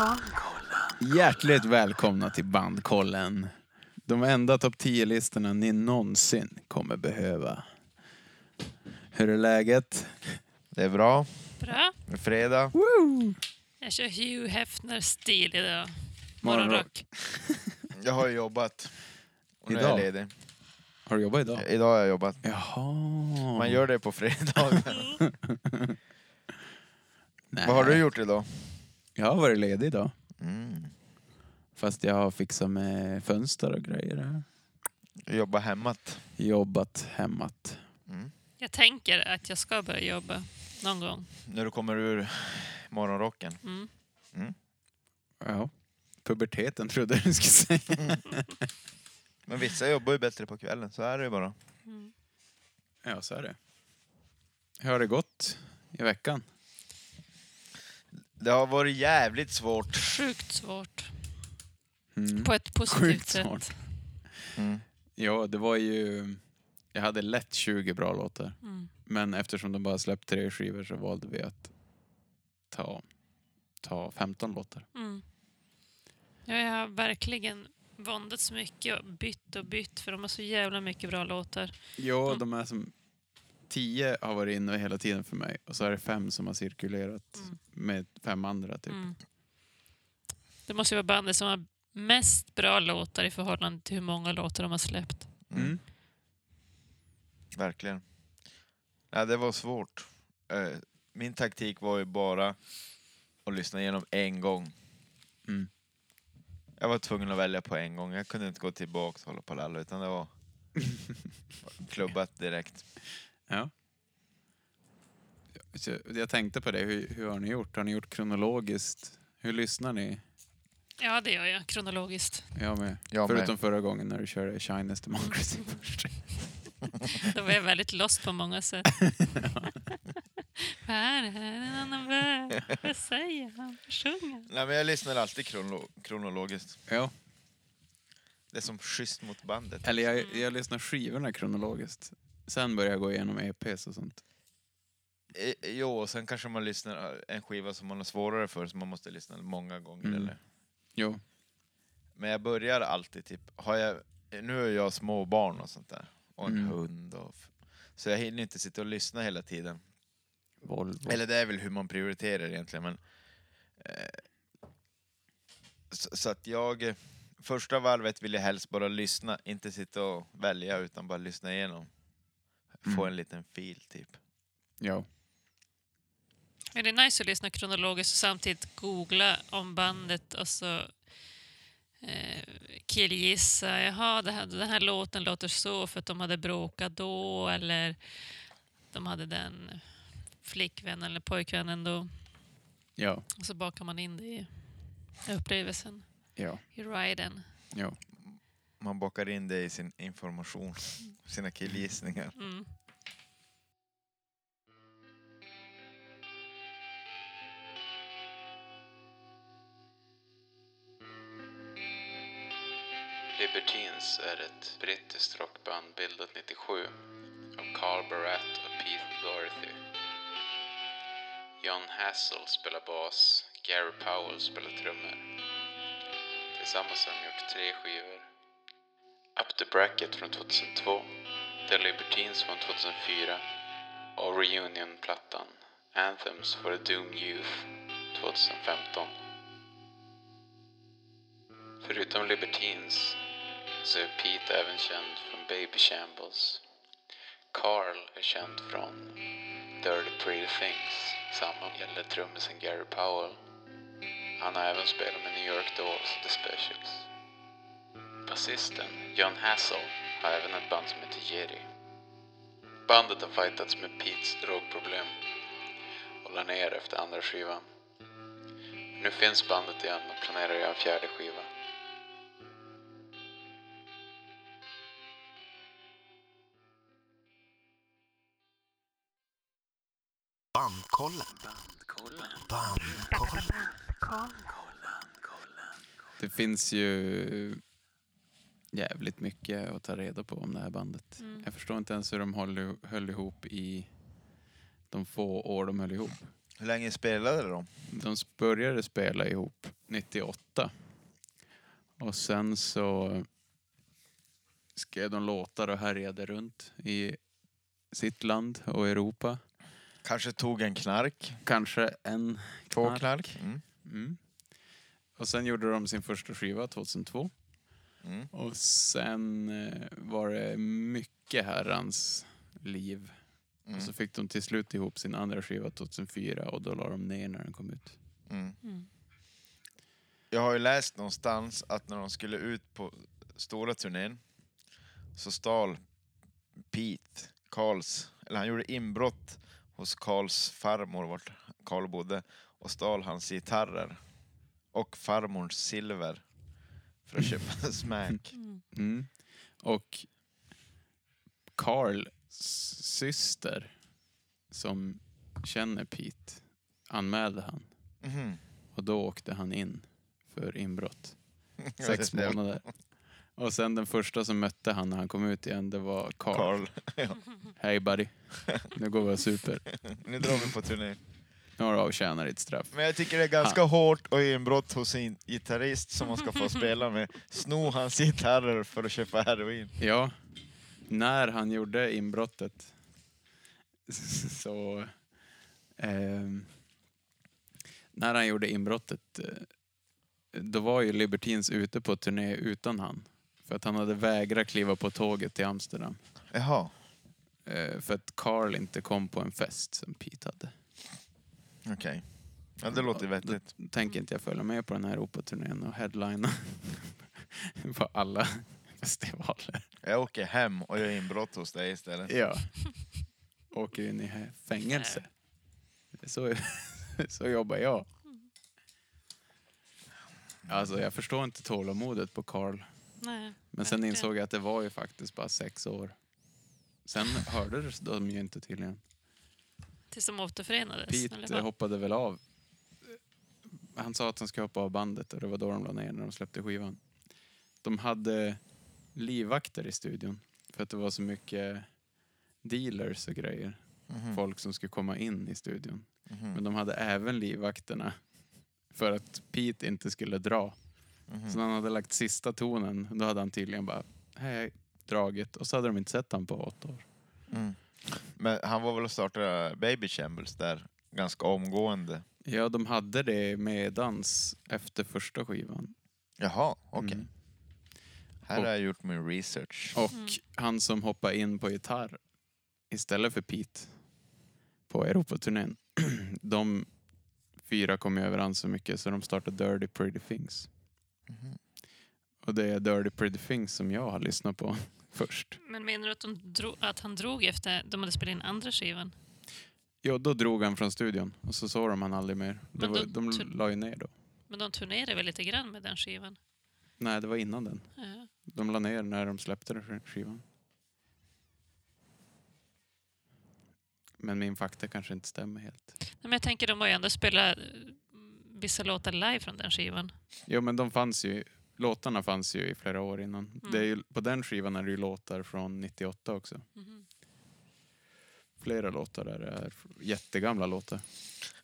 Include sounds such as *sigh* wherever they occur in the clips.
Bandkollen. Hjärtligt välkomna till Bandkollen. De enda topp 10-listorna ni någonsin kommer behöva. Hur är läget? Det är bra. Bra. Det är fredag. Jag kör Hugh Hefner-stil idag. Morgonrock. Morgonrock. *laughs* Jag har jobbat. Och nu är Idag? jag ledig. Har du jobbat idag? Idag har jag jobbat. Jaha. Man gör det på fredag. Nej. *laughs* Vad har du gjort idag? Jag har varit ledig idag. Mm. Fast jag har fixat med fönster och grejer här. Jobba hemmat. Jobbat hemmat. Mm. Jag tänker att jag ska börja jobba någon gång. När du kommer ur morgonrocken. Mm. Ja. Puberteten trodde jag du skulle säga. *laughs* Men vissa jobbar ju bättre på kvällen, så är det ju bara. Mm. Ja, så är det. Hur har det gått i veckan? Det har varit jävligt svårt. Sjukt svårt. Mm. På ett positivt Sjukt sätt. svårt. Mm. Ja, det var ju... Jag hade lätt 20 bra låtar. Mm. Men eftersom de bara släppt tre skivor så valde vi att ta, ta 15 låtar. Mm. Ja, jag har verkligen våndats mycket och bytt och bytt för de har så jävla mycket bra låtar. Ja, Mm. de är som... Tio har varit inne hela tiden för mig och så är det fem som har cirkulerat Mm. med fem andra. Typ. Mm. Det måste ju vara bandet som har mest bra låtar i förhållande till hur många låtar de har släppt. Mm. Mm. Verkligen. Ja, det var svårt. Eh, Min taktik var ju bara att lyssna igenom en gång. Mm. Jag var tvungen att välja på en gång. Jag kunde inte gå tillbaka och hålla på och lalla, utan det var *laughs* klubbat direkt. Ja. Så jag tänkte på det, hur, hur har ni gjort? Har ni gjort kronologiskt? Hur lyssnar ni? Ja, det gör jag kronologiskt. Jag med. Jag med. Förutom förra gången när du körde Shyness Democracy *laughs* först. *laughs* Då var jag väldigt lost på många sätt. Vad är det här? En annan värld? Vad säger han? Vad sjunger? Nej, men jag lyssnar alltid krono- kronologiskt. Ja, Det är som schysst mot bandet. eller jag, jag lyssnar skivorna kronologiskt. Sen börjar jag gå igenom EPs och sånt. Eh, Jo, och sen kanske man lyssnar en skiva som man har svårare för, så man måste lyssna många gånger. Mm. Eller. Jo. Men jag börjar alltid, typ, har jag, nu har jag små barn och sånt där. Och en Mm. hund. Och, f- så jag hinner inte sitta och lyssna hela tiden. Volvo. Eller det är väl hur man prioriterar egentligen. Men, eh, så, så att jag, eh, första varvet vill jag helst bara lyssna, inte sitta och välja utan bara lyssna igenom. Få Mm. en liten fil typ. Ja. Men det är nice att lyssna kronologiskt och samtidigt googla om bandet och så eh, killgissa. Jaha, det här, den här låten låter så för att de hade bråkat då eller de hade den flickvännen eller pojkvännen då. Ja. Och så bakar man in det i upplevelsen, Ja. i riden. Ja. Man bakar in det i sin information, *laughs* sina killgissningar. Mm. Libertines är ett brittiskt rockband bildat 97 av Carl Barat och Pete Doherty. John Hassel spelar bas, Gary Powell spelar trummor. Tillsammans har de gjort tre skivor. Up the Bracket från 2002, The Libertines från 2004 och Reunion-plattan Anthems for the Doom Youth 2015. Förutom Libertines så är Pete även känd från Baby Shambles. Carl är känd från Dirty Pretty Things. Samma gäller trummisen Gary Powell. Han har även spelat med New York Dolls och The Specials. Basisten John Hassel har även ett band som heter Jerry. Bandet har fightats med Petes drogproblem och la ner efter andra skivan. Nu finns bandet igen och planerar göra en fjärde skiva. Bandkollen. Bandkollen. Det finns ju jävligt mycket att ta reda på om det här bandet. Mm. Jag förstår inte ens hur de höll, höll ihop i de få år de höll ihop. Hur länge spelade de? De började spela ihop 98. Och sen så skrev de låtar och härjade runt i sitt land och Europa. Kanske tog en knark? Kanske en Två Knark. knark? Mm. Mm. Och sen gjorde de sin första skiva 2002. Mm. Och sen eh, var det mycket herrans liv. Mm. Och så fick de till slut ihop sin andra skiva 2004 och då la de ner när den kom ut. Mm. Mm. Jag har ju läst någonstans att när de skulle ut på stora turnén så stal Pete Karls, eller han gjorde inbrott hos Karls farmor vart Karl bodde och stal hans gitarrer och farmors silver för att köpa smack. Mm. Mm. Och Carls syster som känner Pete anmälde han. Mhm. Och då åkte han in för inbrott. *laughs* Ja, Sex det månader. Och sen den första som mötte han när han kom ut igen, det var Carl. Karl, ja. Hej buddy. *laughs* Nu går vi och super. nu drar vi på turné. Nu har du avtjänat ditt straff. Men jag tycker det är ganska hårt och inbrott hos en gitarrist som man ska få *laughs* spela med. Sno hans gitarrer för att köpa heroin. Ja, när han gjorde inbrottet *laughs* så... ehm, när han gjorde inbrottet, eh, då var ju Libertines ute på turné utan han. För att han hade vägrat kliva på tåget till Amsterdam. Jaha, Eh, för att Carl inte kom på en fest som Pete hade. Okej. Ja, det låter vettigt. Då tänker inte jag följa med på den här Europaturnén och headlina *laughs* på alla festivaler. Jag åker hem och gör inbrott hos dig istället. Ja. Åker in i he- fängelse. Så, *laughs* så jobbar jag. Alltså jag förstår inte tålamodet på Carl. Nej. Men sen Verkligen. insåg jag att det var ju faktiskt bara sex år. Sen hördes de ju inte tydligen. Tills de återförenades. Pete vad? hoppade väl av. Han sa att han skulle hoppa av bandet och det var då de la ner när de släppte skivan. De hade livvakter i studion för att det var så mycket dealers och grejer. Mhm, Folk som skulle komma in i studion. mhm, Men de hade även livvakterna för att Pete inte skulle dra. mhm. Så när han hade lagt sista tonen, då hade han tydligen bara hej, hej, dragit. Och så hade de inte sett han på åtta år. Mm. Men han var väl och startade Baby Shambles där ganska omgående. Ja, de hade det med dans efter första skivan. Jaha, okej. Mm. Här Och- har jag gjort min research. Och Mm. han som hoppade in på gitarr istället för Pete på Europaturnén. *clears throat* de fyra kom ju överens så mycket så de startade Dirty Pretty Things. Mhm. Och det är Dirty Pretty Things som jag har lyssnat på först. Men menar du att, drog, att han drog efter de hade spelat in andra skivan? Jo, då drog han från studion och så såg de han aldrig mer. Det Men var, de la ju ner då. Men de turnerade väl lite grann med den skivan? Nej, det var innan den. Ja. De la ner när de släppte den sk- skivan. Men min fakta kanske inte stämmer helt. Nej, Men jag tänker, de har ju ändå spelat eh, vissa låtar live från den skivan. Jo, men de fanns ju, låtarna fanns ju i flera år innan. Det är ju, på den skivan är det ju låtar från 98 också. Mhm. Flera låtar där är jättegamla låtar.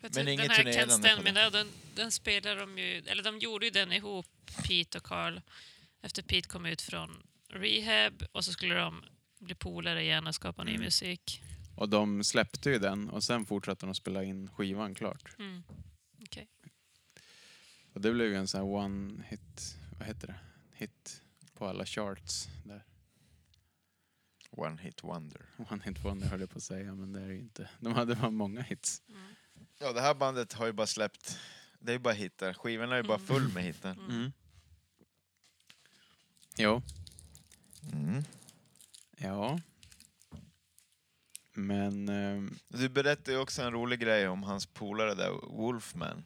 Men du, inget den här Can't Stand Me. Now, den, den spelar de ju, eller de gjorde ju den ihop, Pete och Carl, efter Pete kom ut från rehab och så skulle de bli polare igen och skapa ny Mm. musik. Och de släppte ju den och sen fortsatte de spela in skivan klart. Mm. Okej. Och det blev ju en sån här one hit, vad heter det? Hit på alla charts där. One hit wonder. One hit wonder höll jag på att säga, men det är det ju inte. De hade bara många hits. Mm. Ja, det här bandet har ju bara släppt... Det är ju bara hittar. Skivan är ju bara Mm. full med hittar. Mm. Jo, Mm. ja. Men ehm, Du berättade ju också en rolig grej om hans polare där, Wolfman.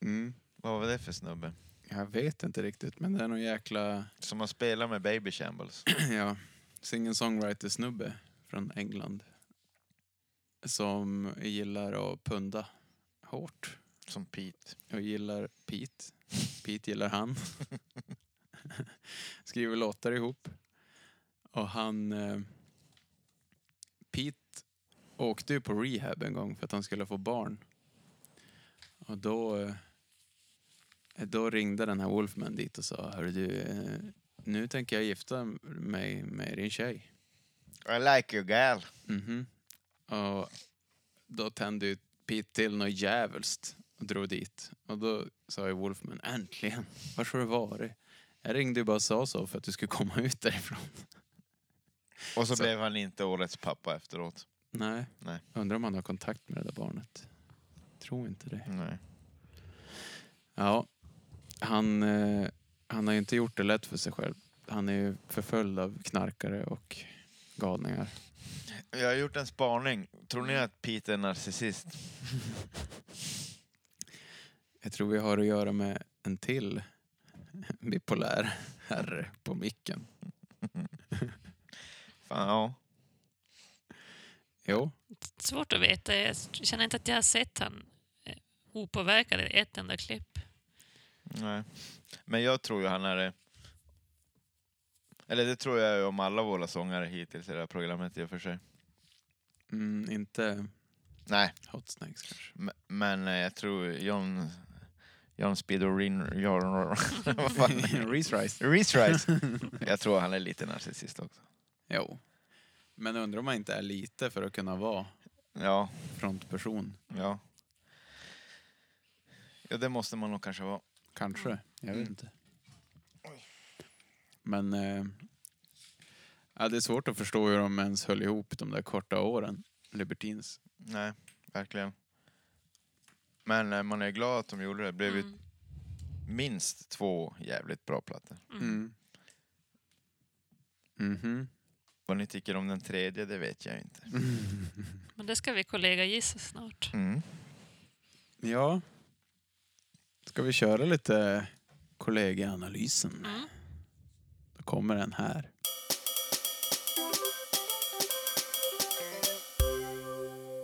mm, Vad var det för snubbe? Jag vet inte riktigt, men det är någon jäkla Som har spelat med Baby Shambles. *clears throat* ja, singer-songwriter-snubbe från England. Som gillar att punda hårt. Som Pete. Och gillar Pete. Pete gillar han. *laughs* Skriver låtar ihop. Och han... Eh, Pete åkte ju på rehab en gång för att han skulle få barn. Och då, eh, då ringde den här Wolfman dit och sa, hörru du, eh, nu tänker jag gifta mig med din tjej. I like you gal. Mhm. Och då tände ju Pete till något djävulskt och drog dit. Och då sa ju Wolfman, äntligen, var har du varit? Jag ringde ju bara och sa så för att du skulle komma ut därifrån. Och så, Så- blev han inte årets pappa efteråt. Nej. Nej. Undrar om han har kontakt med det där barnet. Tror inte det. Nej. Ja, han, eh, han har ju inte gjort det lätt för sig själv. Han är ju förföljd av knarkare och galningar. Jag har gjort en spaning. Tror ni att Pete är narcissist? *laughs* Jag tror vi har att göra med en till *laughs* bipolär herre på micken. *laughs* Fan, ja. Jo, Svårt att veta. Jag känner inte att jag har sett han eh, opåverkad i ett enda klipp. Nej. Men jag tror ju han är. Eller det tror jag ju om alla våra sångare hittills i det här programmet i och för sig. mm, inte Nej, Hot Snakes kanske. m- men eh, jag tror John... John Speedo Rin... John? *laughs* *laughs* Reese Rice. Reese Rice. *laughs* Jag tror han är lite narcissist också. Jo. Men undrar om man inte är lite för att kunna vara Ja, frontperson. ja. Ja, det måste man nog kanske vara. Kanske. Jag vet Mm. inte. Men eh, ja, det är svårt att förstå hur de ens höll ihop de där korta åren. Libertines. Nej, verkligen. Men eh, man är glad att de gjorde det. Det blev ju Mm. minst två jävligt bra plattor. Mm. Mhm. Vad ni tycker om den tredje, det vet jag inte. *laughs* Men det ska vi kollega gissa snart. Mm. Ja. Ska vi köra lite kollegianalysen? Mm. Då kommer den här.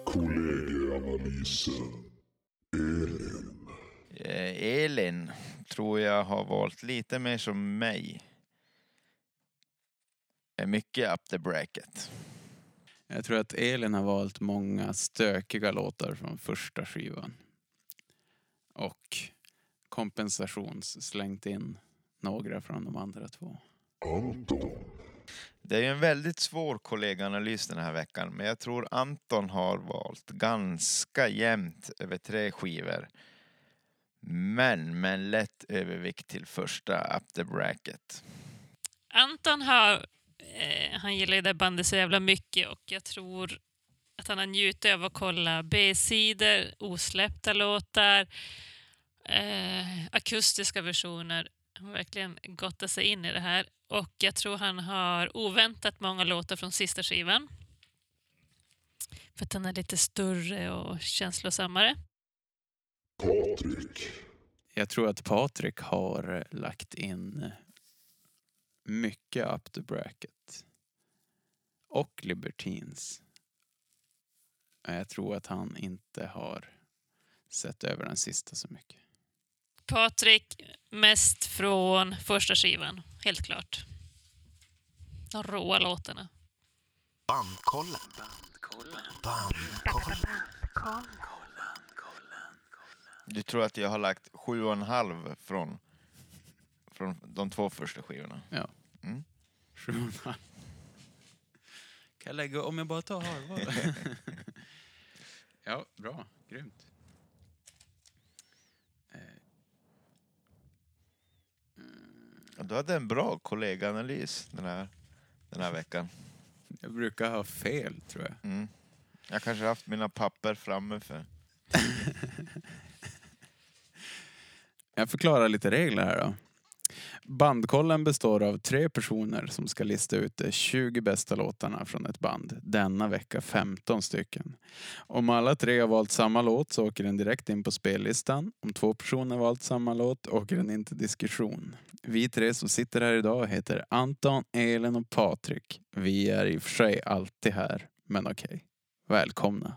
Kollegieanalysen. Elin. Eh, Elin tror jag har valt lite mer som mig. Är mycket up the bracket. Jag tror att Elin har valt många stökiga låtar från första skivan. Och kompensations slängt in några från de andra två. Anton. Det är ju en väldigt svår kollegaanalys den här veckan, men jag tror Anton har valt ganska jämnt över tre skivor. Men med en lätt övervikt till första up the bracket. Anton har, eh, han gillar ju det bandet så jävla mycket och jag tror att han har njutit av att kolla B-sidor, osläppta låtar, eh, akustiska versioner. Han har verkligen gottat sig in i det här och jag tror han har oväntat många låtar från sista skivan. För att den är lite större och känslosammare. Patrik. Jag tror att Patrik har eh, lagt in eh, mycket up the bracket. Och Libertines. Jag tror att han inte har sett över den sista så mycket. Patrik, mest från första skivan, helt klart. De råa låtarna. Bandkollen. Bandkollen. Du tror att jag har lagt sju och en halv från, från de två första skivorna? Ja. Mm. Sju och en halv. Kan jag lägga, om jag bara tar halva? *laughs* ja, bra. Grymt. Eh, Ja, Du hade en bra kollegaanalys den här, den här veckan. Jag brukar ha fel, tror jag. Mm. Jag kanske har haft mina papper framme för... *laughs* Jag förklarar lite regler här då. Bandkollen består av tre personer som ska lista ut de 20 bästa låtarna från ett band. Denna vecka 15 stycken. Om alla tre har valt samma låt så åker den direkt in på spellistan. Om två personer har valt samma låt åker den in till diskussion. Vi tre som sitter här idag heter Anton, Elin och Patrik. Vi är i och för sig alltid här, men okej. Välkomna.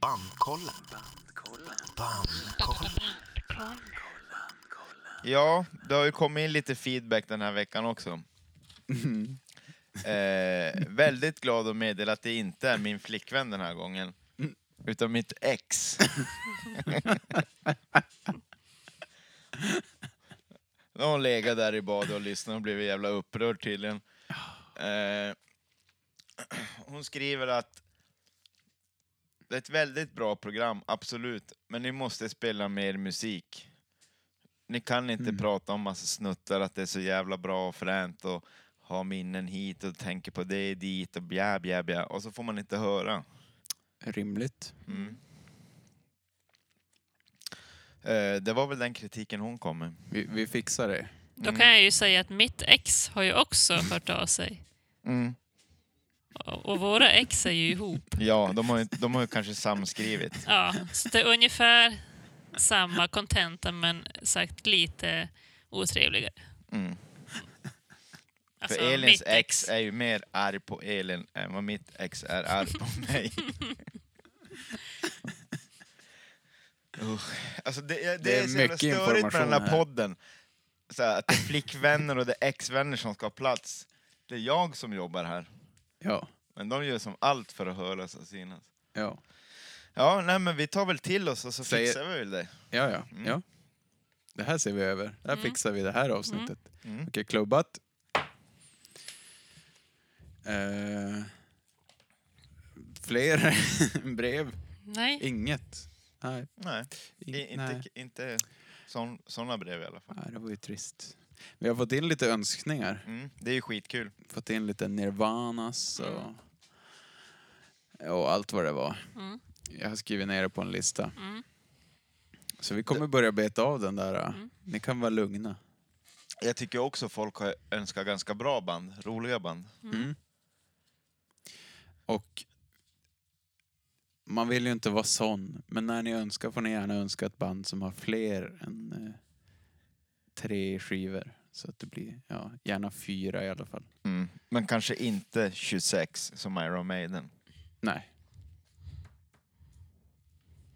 Bandkollen. Bandkollen. Ja, det har ju kommit in lite feedback den här veckan också. Eh, väldigt glad att meddela att det inte är min flickvän den här gången. Utan mitt ex. Då har hon legat där i badet och lyssnat och blivit jävla upprörd tydligen. Eh, hon skriver att ett väldigt bra program, absolut, men ni måste spela mer musik. Ni kan inte prata om massa snuttar, att det är så jävla bra och fränt och ha minnen hit och tänker på det dit och bjä, bjä, bjä. Och så får man inte höra. Rimligt. Mm. Eh, det var väl den kritiken hon kom med. Vi, vi fixar det. Då kan jag ju säga att mitt ex har ju också hört av sig. Mm. Och våra ex är ju ihop. Ja, de har, ju, de har ju kanske samskrivit. Ja, så det är ungefär samma kontenta men sagt lite otrevligare. Mm. Alltså, För Elins ex är ju mer arg på Elin än vad mitt ex är arg på mig. *laughs* Alltså det, det, Det är är så jävla mycket störigt med den information här här. podden. Så här, att det är flickvänner och det är exvänner som ska ha plats. Det är jag som jobbar här. Ja. Men de gör som allt för att höras och synas. Ja. Ja, nej men vi tar väl till oss och så Säger- fixar vi väl det. Ja, ja. Mm. ja. Det här ser vi över. Det här Mm. fixar vi det här avsnittet. Mm. Okej, klubbat. Eh, fler *laughs* brev? Nej. Inget. Nej. Nej, In, i- nej. inte, inte sån, såna brev i alla fall. nej, det var ju trist. Vi har fått in lite önskningar. Mm, det är ju skitkul. Fått in lite Nirvanas och, Mm. och allt vad det var. Mm. Jag har skrivit ner det på en lista. Mm. Så vi kommer börja beta av den där. Mm. Ni kan vara lugna. Jag tycker också folk har önskat ganska bra band, roliga band. Mm. Och man vill ju inte vara sån, men när ni önskar får ni gärna önska ett band som har fler än eh, tre skivor. Så att det blir, ja, gärna fyra i alla fall. Mm. Men kanske inte 26 som Iron Maiden. Nej.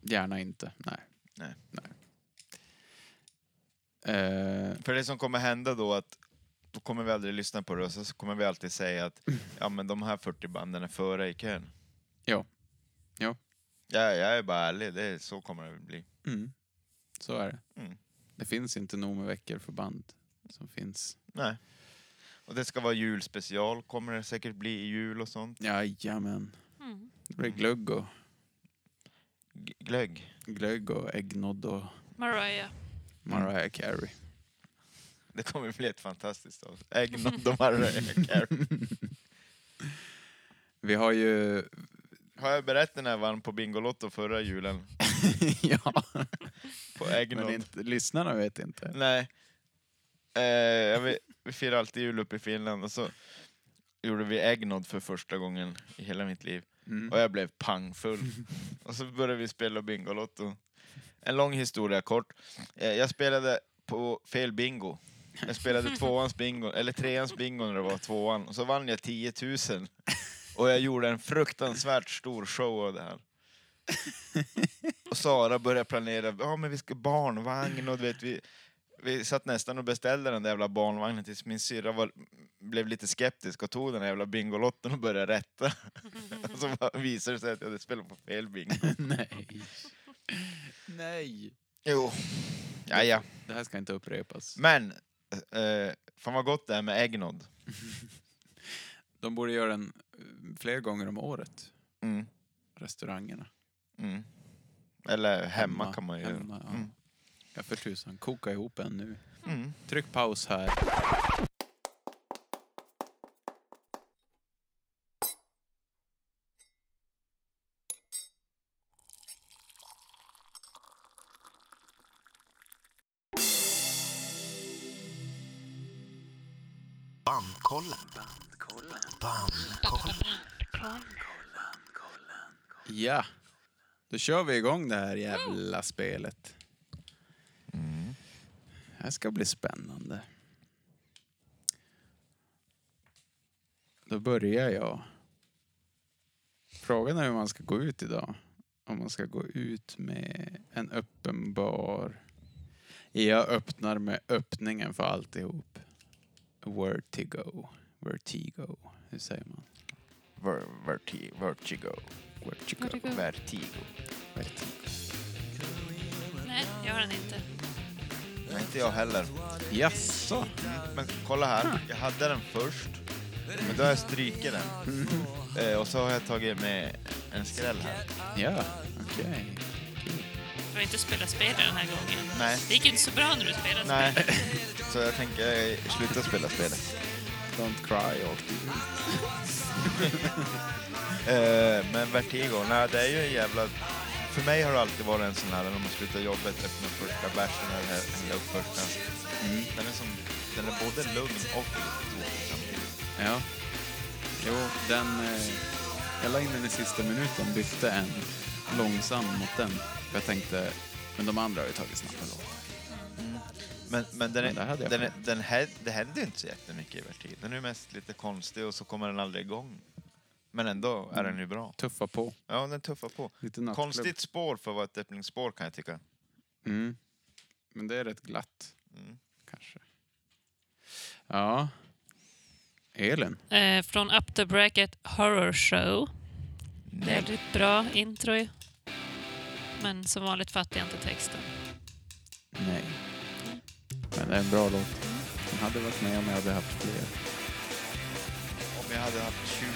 Gärna inte, nej. Nej. nej. Eh, För det som kommer hända då att då kommer vi aldrig lyssna på det och så kommer vi alltid säga att ja men de här 40 banden är före i kön. Ja. Ja. Ja, jag är bara ärlig, det är, så kommer det bli. mm, så är det. Mm. Det finns inte nog med veckor för band som finns. Nej. Och det ska vara julspecial, kommer det säkert bli i jul och sånt. Jajamän. Mm. Det blir glögg och, G- glögg. glögg och äggnodd och Mariah. Mariah Carey. Det kommer bli ett fantastiskt avsnitt. Äggnodd och Mariah Carey. *laughs* Vi har ju... Har jag berättat när jag vann på Bingolotto förra julen? *laughs* ja, På men äggnodd? inte, lyssnarna vet inte. Nej. Eh, vet, vi firar alltid jul uppe i Finland och så gjorde vi äggnodd för första gången i hela mitt liv. Mm. Och jag blev pangfull. *laughs* och så började vi spela Bingolotto. En lång historia kort. Eh, jag spelade på fel bingo. Jag spelade *laughs* tvåans bingo, eller treans bingo när det var tvåan. Och så vann jag 10 000. Och jag gjorde en fruktansvärt stor show av det här. *laughs* Och Sara började planera, ja men vi ska barnvagn och du vet vi... Vi satt nästan och beställde den där jävla barnvagnen tills min syrra var, blev lite skeptisk och tog den här jävla Bingolotten och började rätta. *laughs* och så visade det sig att jag hade spelat på fel bingo. *laughs* Nej. Nej. Jo. Ja, ja. Det här ska inte upprepas. Men, eh, fan vad gott det är med äggnodd. De borde göra den eh, fler gånger om året, Mm. restaurangerna. Mm. Eller hemma, kan man ju hemma, göra. ja. Mm. Ja, för tusan. Koka ihop en nu. Mm. Tryck paus här. Bandkollen. Bandkollen. Ja, då kör vi igång det här jävla spelet. Det här ska bli spännande. Då börjar jag. Frågan är hur man ska gå ut idag. Om man ska gå ut med en uppenbar... Jag öppnar med öppningen för alltihop. Vertigo. Vertigo. hur säger man? Ver, verti, vertigo. Vertigo. Vertigo. Vertigo. Vertigo. Nej, jag har den inte. Nej, inte jag heller. Jaså? Men kolla här, jag hade den först. Men då har jag strykit den. Eh, och så har jag tagit med en skräll här. Ja, okej. Du har inte spelat spel den här gången. Nej. Det gick inte så bra när du spelade Nej. spel. *laughs* Så jag tänker eh, sluta spela spelet. Don't cry du. *laughs* *laughs* Eh, men Vertigo, nej det är ju en jävla... För mig har det alltid varit en sån här när man slutar jobbet efter den första bärsen eller hälla upp första. Mm. Den är som... Den är både lugn och lite tråkig samtidigt. Ja. Jo, den... Eh, jag la in den i sista minuten, bytte en långsam mot den. För jag tänkte, men de andra har ju tagit snabba låtar. Men, men den Men är, den är, den här, det händer ju inte så jättemycket i Vertigo. Den är mest lite konstig och så kommer den aldrig igång. Men ändå är den ju bra. Tuffa på. Ja, den tuffar på. Lite nattklubb. Konstigt spår för att vara ett öppningsspår kan jag tycka. Mm. Men det är rätt glatt, Mm. kanske. Ja. Elin? Eh, från Up the Bracket Horror Show. Väldigt bra intro ju. Men som vanligt fattar jag inte texten. Nej. Men det är en bra låt. Den hade varit med om jag hade haft fler. Om jag hade haft 20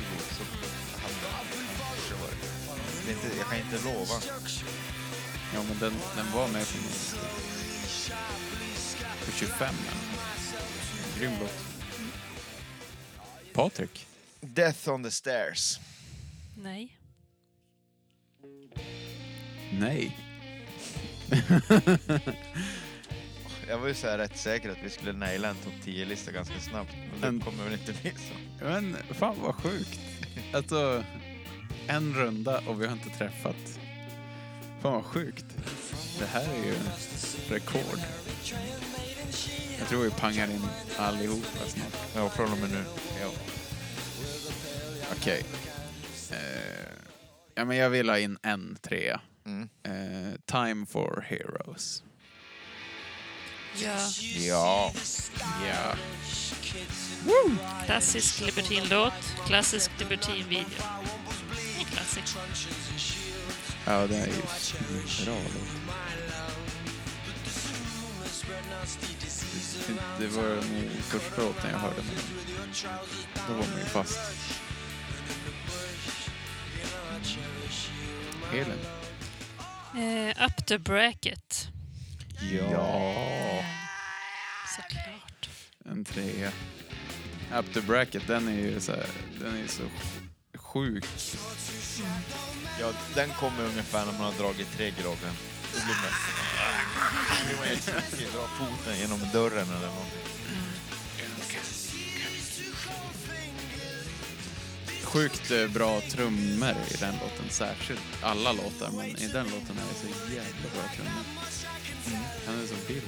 Är inte, jag kan inte lova. Ja, men den, den var med på min lista. På 25. ja. Grym låt. Patrik? Death on the stairs. Nej. Nej. *laughs* Jag var ju så här rätt säker att vi skulle naila en topp 10-lista ganska snabbt. Men det kommer väl inte bli så. Men fan vad sjukt. Alltså, en runda och vi har inte träffat. Fan vad sjukt. Det här är ju rekord. Jag tror vi pangar in allihopa snart. Ja, från och med nu. Ja. Okej. Eh, ja, men jag vill ha in en trea. Mm. Eh, Time for Heroes. Ja. Ja. Ja. Klassisk Libertin-låt. Klassisk Libertin-video. Klassik. Ja, det är ju bra. Det- Det var nog första låten jag hörde med. Då var man ju fast. Elin? Eh, Up the Bracket. Ja. Såklart. En trea. Up the bracket, den är ju så här, den är ju så sjuk. ja, den kommer ungefär när man har dragit tre groggar. Då blir man... Då blir man helt tokig. *laughs* Dra foten genom dörren eller någonting. Sjukt eh, bra trummor i den låten, särskilt alla låtar, men i den låten är det så jävla bra trummor. Han är så vild.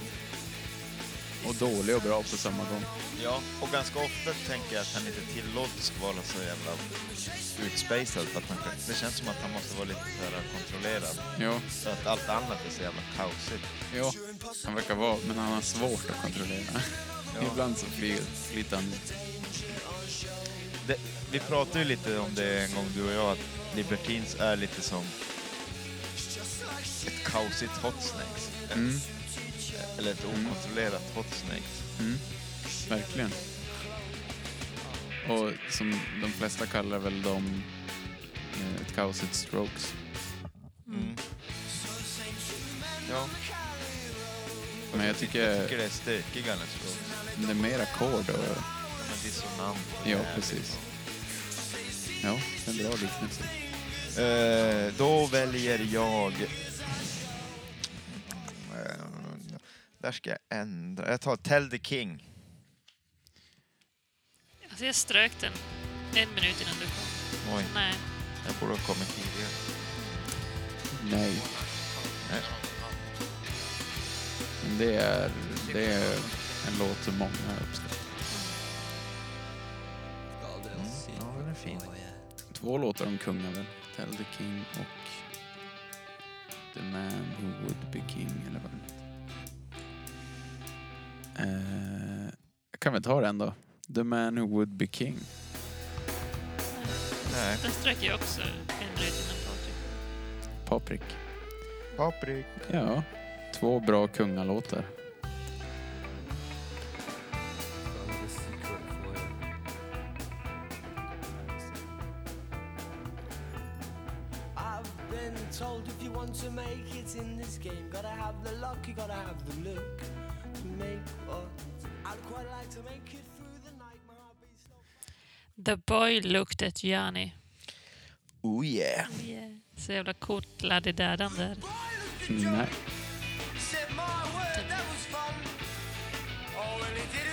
Och dålig och bra på samma gång. Ja, och ganska ofta tänker jag att han inte tillåts vara så jävla utspacad. För att det känns som att han måste vara lite här kontrollerad. Ja, För att allt annat är så jävla kaosigt. ja. Han verkar vara, men han har svårt att kontrollera. Ja. Ibland så flyger, flyter han Det, vi pratade ju lite om det en gång, du och jag, att Libertines är lite som ett kaosigt Hot Snakes. Mm, Eller ett okontrollerat Hot Snakes. mm. Verkligen. Och som de flesta kallar väl dem eh, ett kaosigt strokes. Mm. Ja, Men jag tycker, jag tycker det är stökigare än Strokes. det är mer ackord och... Är dissonant. Ja, precis. Ja, det är en bra liknelse. Eh, då väljer jag... där ska jag ändra. Jag tar Tell the King. Alltså jag strök den en minut innan du kom. Oj, Nej. jag borde ha kommit tidigare. Nej. Nej. Det är, det är en låt som många uppskattar. Mm. Ja, den är fin. Två låtar om kungar väl? Tell the King och The Man Who Would Be King eller vad den heter. Eh, jag kan väl ta den då. The Man Who Would Be King. Nej. Den strök jag också en röd innan Patrik. Paprik. Paprik. Ja, två bra kungalåtar. I've been told if you want to make it in this game, gotta have the luck, you gotta have the look the. The boy looked at Johnny. Oh yeah. Yeah. Så jävla coolt laddidädan där. Nej. Said my word, that was fun. Oh, and he did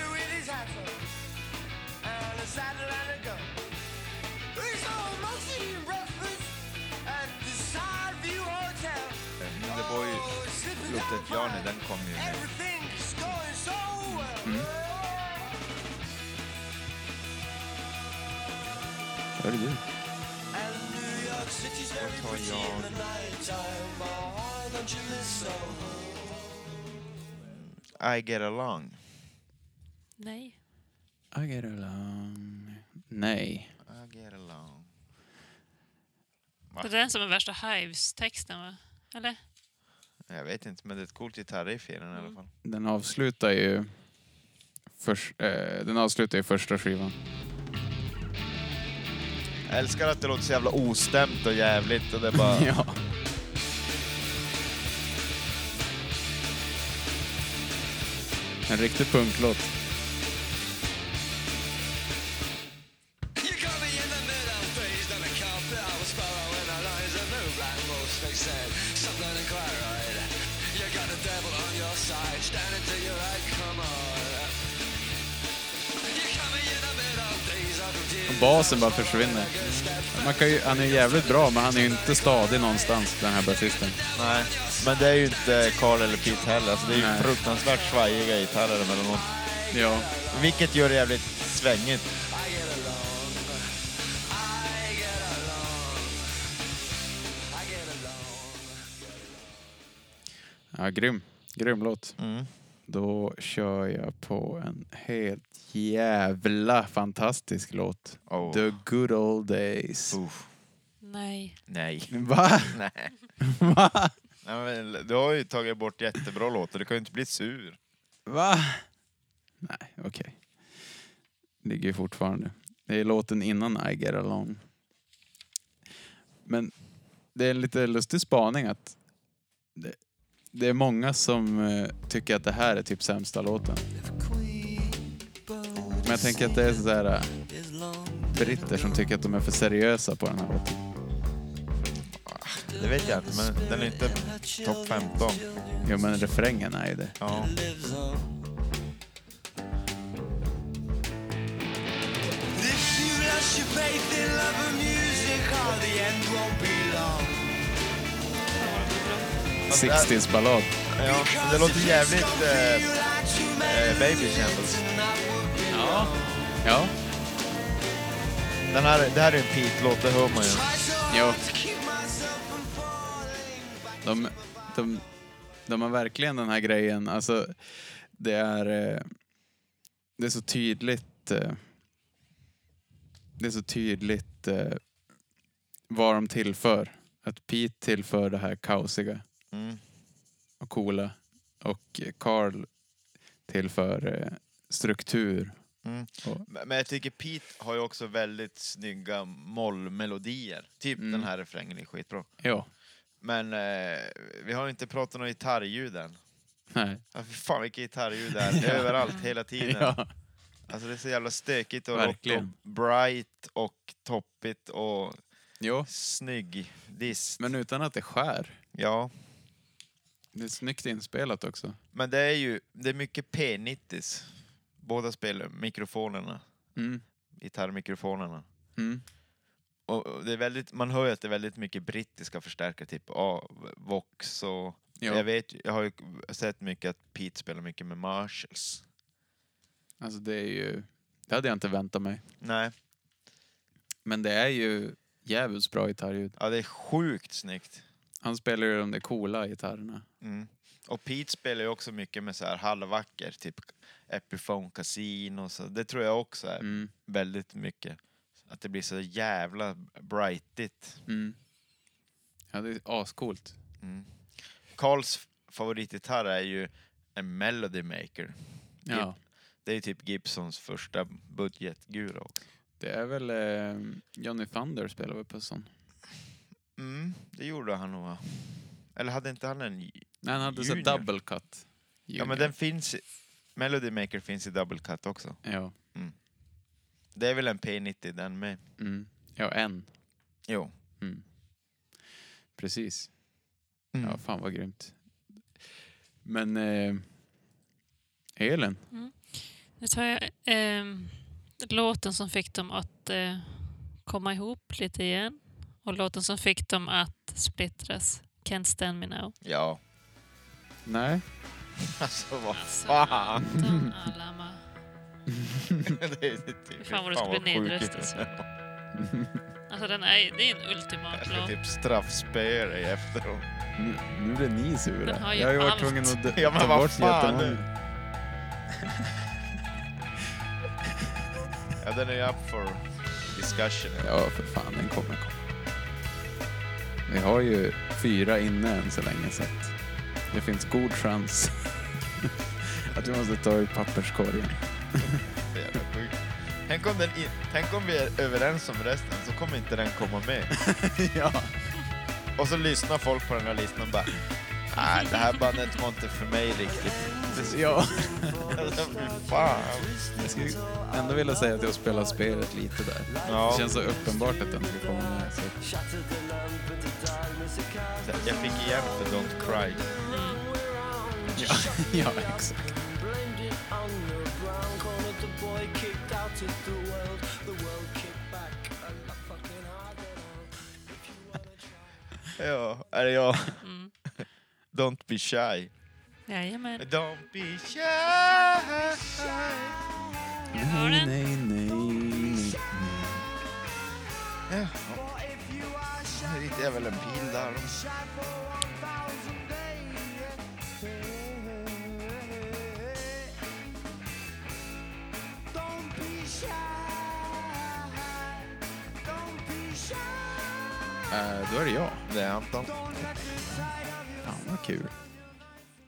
nighttime. Oh, don't you miss Soho? I get along. Nej. I get along. Nej. I get along. Det är den som är värsta Hives-texten va? Eller? Jag vet inte, men det är ett coolt gitarriff i den i alla fall. Den avslutar ju... Först, eh, den avslutar ju första skivan. Jag älskar att det låter så jävla ostämt och jävligt och det är bara... *laughs* ja. En riktig punklåt. Basen bara försvinner. Man kan ju, han är jävligt bra, men han är ju inte stadig någonstans, den här basisten. Nej, men det är ju inte Carl eller Pete heller. Alltså det är ju Nej. fruktansvärt svajiga gitarrer emellanåt. Ja. Vilket gör det jävligt svängigt. Ja, grym. Grym låt. Mm. Då kör jag på en helt jävla fantastisk låt. Oh. The good old days. Uff. Nej. Nej. Va? *laughs* Nej. *laughs* Va? Nej men, du har ju tagit bort jättebra låtar, du kan ju inte bli sur. Va? Nej, okej. Ligger ju fortfarande. Det är låten innan I get along. Men det är en lite lustig spaning att det, det är många som eh, tycker att det här är typ sämsta låten. Men jag tänker att det är sådär eh, britter som tycker att de är för seriösa på den här låten. Det vet jag inte, men den är inte topp 15. Jo men refrängen är ju det. Ja. Lost your faith in love and music, oh, the end won't be long. 60s ballad. ja, men det låter jävligt eh, eh, Baby Shambles. Ja. Ja. Den här, det här är en Pete-låt, det hör man ju. Jo. De, de, de har verkligen den här grejen, alltså det är, eh, det är så tydligt, eh, det är så tydligt eh, vad de tillför. Att Pete tillför det här kaosiga Mm. och coola och Carl tillför eh, struktur. Mm. Men jag tycker Pete har ju också väldigt snygga mollmelodier. Typ Mm. den här refrängen är skitbra. ja, Men eh, vi har ju inte pratat något gitarrljud än. nej. Ja, fan vilka gitarrljud det är. *laughs* Det är överallt, hela tiden. Ja. Alltså det är så jävla stökigt och rock och bright och toppigt och Jo, snygg dist. men utan att det skär. Ja, Det är snyggt inspelat också. men det är ju det är mycket P90s. Båda spelar mikrofonerna, Mm. gitarrmikrofonerna. Mm. Och det är väldigt, man hör ju att det är väldigt mycket brittiska förstärkare, typ ja, Vox och... Ja. Jag, vet, jag har ju sett mycket att Pete spelar mycket med Marshalls. Alltså det är ju... Det hade jag inte väntat mig. Nej, Men det är ju jävligt bra gitarrljud. ja det är sjukt snyggt. Han spelar ju de där coola gitarrerna. Mm. Och Pete spelar ju också mycket med så här halvvacker, typ Epiphone Casino, så det tror jag också är Mm. väldigt mycket. Att det blir så jävla brightigt. Mm. Ja, det är ascoolt. Mm. Karls favoritgitarr är ju en Melody Maker. Ja. Det är ju typ Gibsons första budgetgura också. Det är väl eh, Johnny Thunder spelar väl på sån. Mm, det gjorde han nog? Eller hade inte han en... Nej, han hade så Junior. double cut. Ja men den finns... i- Melody Maker finns i double cut också. Ja. Det är väl en P90 den med? Mm. Ja, en. Jo. Mm. Precis. Mm. Ja, fan vad grymt. Men eh, Elin, Nu tar jag ehm, låten som fick dem att eh, komma ihop lite igen och låten som fick dem att splittras. Can't stand me now. Ja. nej. Alltså vad Alltså, fan. Anton Alama. *laughs* det är typ, Fan vad du skulle bli nedröstad. Alltså den är, det är en ultimat Jag ska låt. typ straffspöa dig efteråt. Nu, nu blir ni sura. Den har ju Jag har ju varit allt. tvungen att Ja, men ta vad bort fan jättemånga. Ja, den är ju up for discussion. Ja, för fan, den kommer komma. Vi har ju fyra inne än så länge så att det finns god chans *laughs* att vi måste ta ur papperskorgen. Tänk om, den i, tänk om vi är överens om resten så kommer inte den komma med. *laughs* ja. Och så lyssnar folk på den här listan och bara Nej, det här bandet var inte för mig riktigt. ja. Fy fan. Jag skulle ändå vilja säga att jag spelar spelet lite där. Ja. Det känns så uppenbart att den ska komma med. Så. Jag fick igen för Don't Cry. Ja. *laughs* ja, exakt. Ja, är det jag? Mm. Don't be shy. Jajamän. Don't be shy. Jag har den. Nej, nej, nej. Jaha. Här hittade jag väl en pil där. Äh, då är det jag. Det är Anton. Fan vad kul.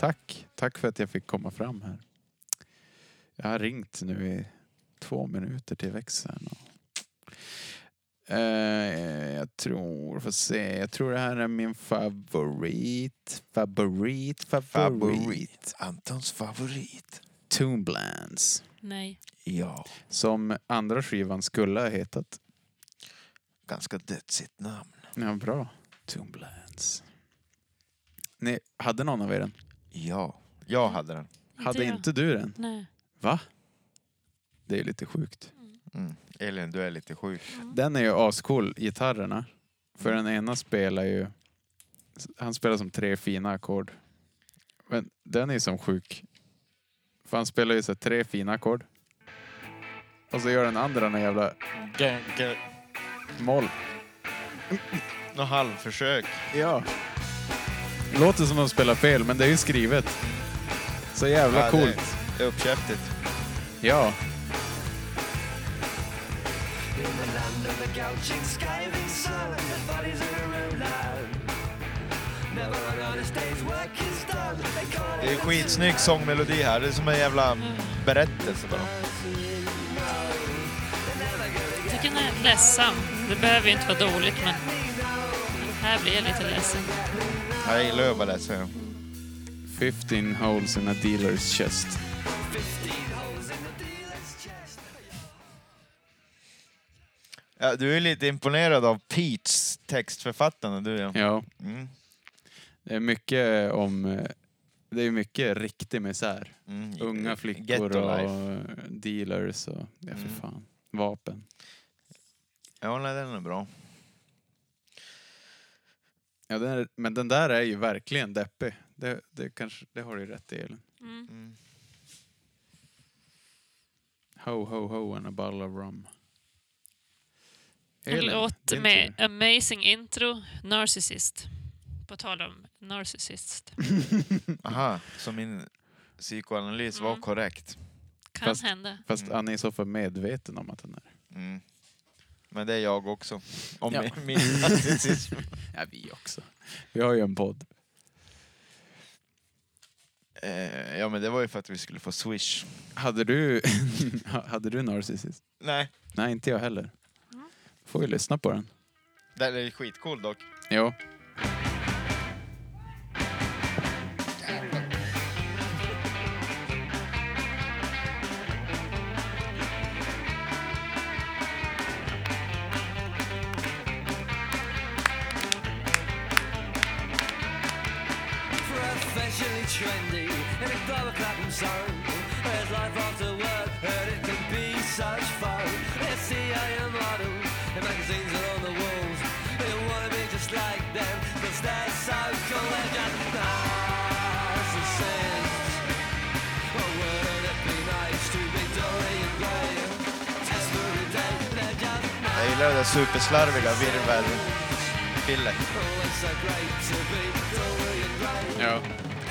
Tack. Tack för att jag fick komma fram här. Jag har ringt nu i två minuter till växeln. Och... Eh, jag tror, får se, jag tror det här är min favorit. Favorit, favorit. Favorit. Antons favorit. Tomblands. Nej. Ja. Som andra skivan skulle ha hetat. Ganska dödsigt namn. Ja, bra. Tomblands. Ni, hade någon av er den? Ja. Jag hade den. Hade jag. inte du den? Nej. Va? Det är lite sjukt. Mm. Elin, du är lite sjuk. Den är ju ascool, gitarrerna. För den ena spelar ju... Han spelar som tre fina ackord. Men den är som sjuk. För han spelar ju så här tre fina ackord. Och så gör den andra en jävla moll. Något halvförsök. Ja. Låter som de spelar fel, men det är ju skrivet. Så jävla Ja, det- coolt. Det är uppkäftigt. Ja. Det är skitsnygg sångmelodi här. Det är som en jävla berättelse bara. Jag tycker den är ledsam. Det behöver ju inte vara dåligt men här blir jag lite ledsen. Ju bara det. Jag. 15 holes in a dealer's chest. Ja, du är lite imponerad av Pete's textförfattande du ja. Ja. Mm. Det är mycket om... Det är mycket riktig misär. Mm. Unga flickor och life. dealers och... Ja, för Mm. fan. Vapen. Ja, nej, den är bra. Ja, den är, men den där är ju verkligen deppig. Det, det, kanske, det har du ju rätt i, Elin. Mm. Mm. Ho, ho, ho and a bottle of rum. En Elin, låt din med tur. amazing intro, Narcissist. På tal om Narcissist. *laughs* Aha, så min psykoanalys var Mm. korrekt. Kan Fast- hända. Fast Mm. Annie är så fall medveten om att den är. Mm. Men det är jag också. Om Ja. min- narcissism. *laughs* Ja, vi också. Vi har ju en podd. Eh, ja men det var ju för att vi skulle få swish. Hade du, *laughs* hade du narcissist? Nej. Nej, inte jag heller. Får vi lyssna på den. Den är skitcool dock. Jo. Zone. There's life after work, and it can be such fun. There's CIA models and magazines are on the walls. They wanna be just like them, cause they're so cool. They're just narcissists. Oh, wouldn't it be nice to be? Every day, they're just Jag gillar det där superslarviga.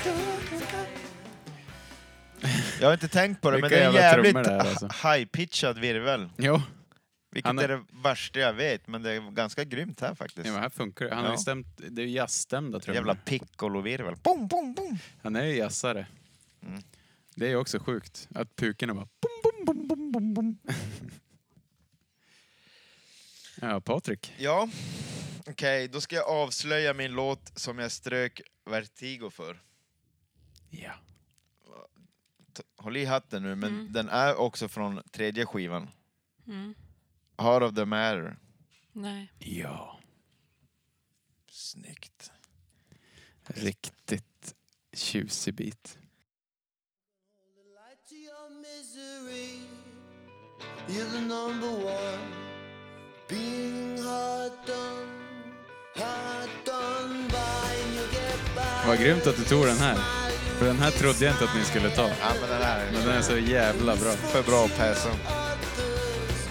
Oh, Jag har inte tänkt på det, men Vilka det är en jävla jävligt trummor det är, alltså. high-pitchad virvel. Jo. Vilket Han är- är... det värsta jag vet, men det är ganska grymt här faktiskt. Ja, men här funkar det. Han har ju Ja. stämt, det är ju jazzstämda trummor. Jävla piccolo-virvel. Boom, boom, boom. Han är ju jazzare. Mm. Det är ju också sjukt. Att pukorna bara... Bom, bom, bom, bom, bom, bom. *laughs* ja, Patrik. Ja, okej, då ska jag avslöja min låt som jag strök Vertigo för. Ja. Håll i hatten nu, men Mm. den är också från tredje skivan. Mm. Heart of the Matter. Nej. Ja. Snyggt. Riktigt tjusig bit. light to your misery. You're the number one. Being hard done, hard done by, and you get by. Vad grymt att du tog den här. För den här trodde jag inte att ni skulle ta. Ja, men den här Men den är så jävla bra. för bra passa.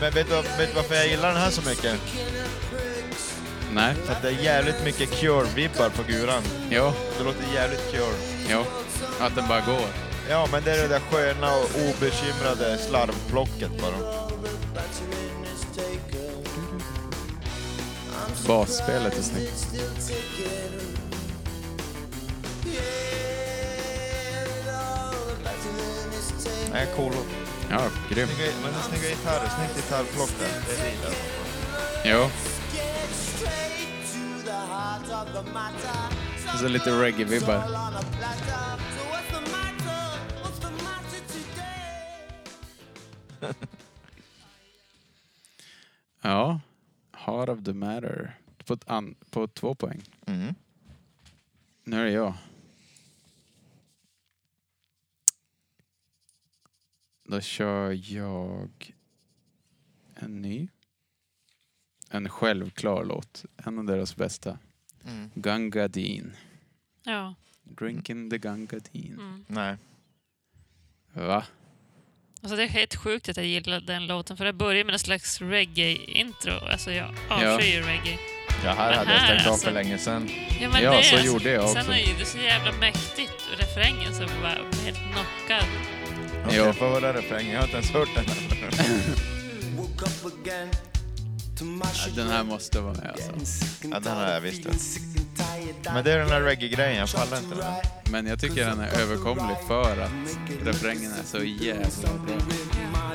Men vet du, vet du varför jag gillar den här så mycket? Nej. För att det är jävligt mycket Cure-vibbar på guran. Jo. Det låter jävligt Cure. Jo. Att den bara går. Ja, men det är det där sköna och obekymrade slarvplocket bara. Basspelet är snyggt. Nej, cool. Ja, grym. Snygga, men det är snygga gitarrer, snyggt gitarrplock där. Det är det jag Jo. Och så lite reggae-vibbar. *laughs* Ja. Heart of the matter. På, ett an, på två poäng. mm. Nu är det jag. Då kör jag en ny. En självklar låt. En av deras bästa. Mm. Ganga Dean. Ja. Drinking the Ganga Dean. Mm. Nej. Va? Alltså det är helt sjukt att jag gillar den låten, för det börjar med en slags reggae-intro. Alltså jag avskyr ju reggae. Ja, här Men hade jag här, stängt av alltså- för länge sedan. Ja, men Ja, det är så alltså- gjorde jag också. Sen är det så jävla mäktigt, och refrängen så bara jag blir helt knockad. Jo. jag får höra refrängen. Jag har inte ens hört den. Ja, den här måste vara med alltså. Ja, den har jag visst. Men det är den där reggae-grejen, jag pallar inte den. Men jag tycker den är överkomlig för att refrängen är så jävla bra.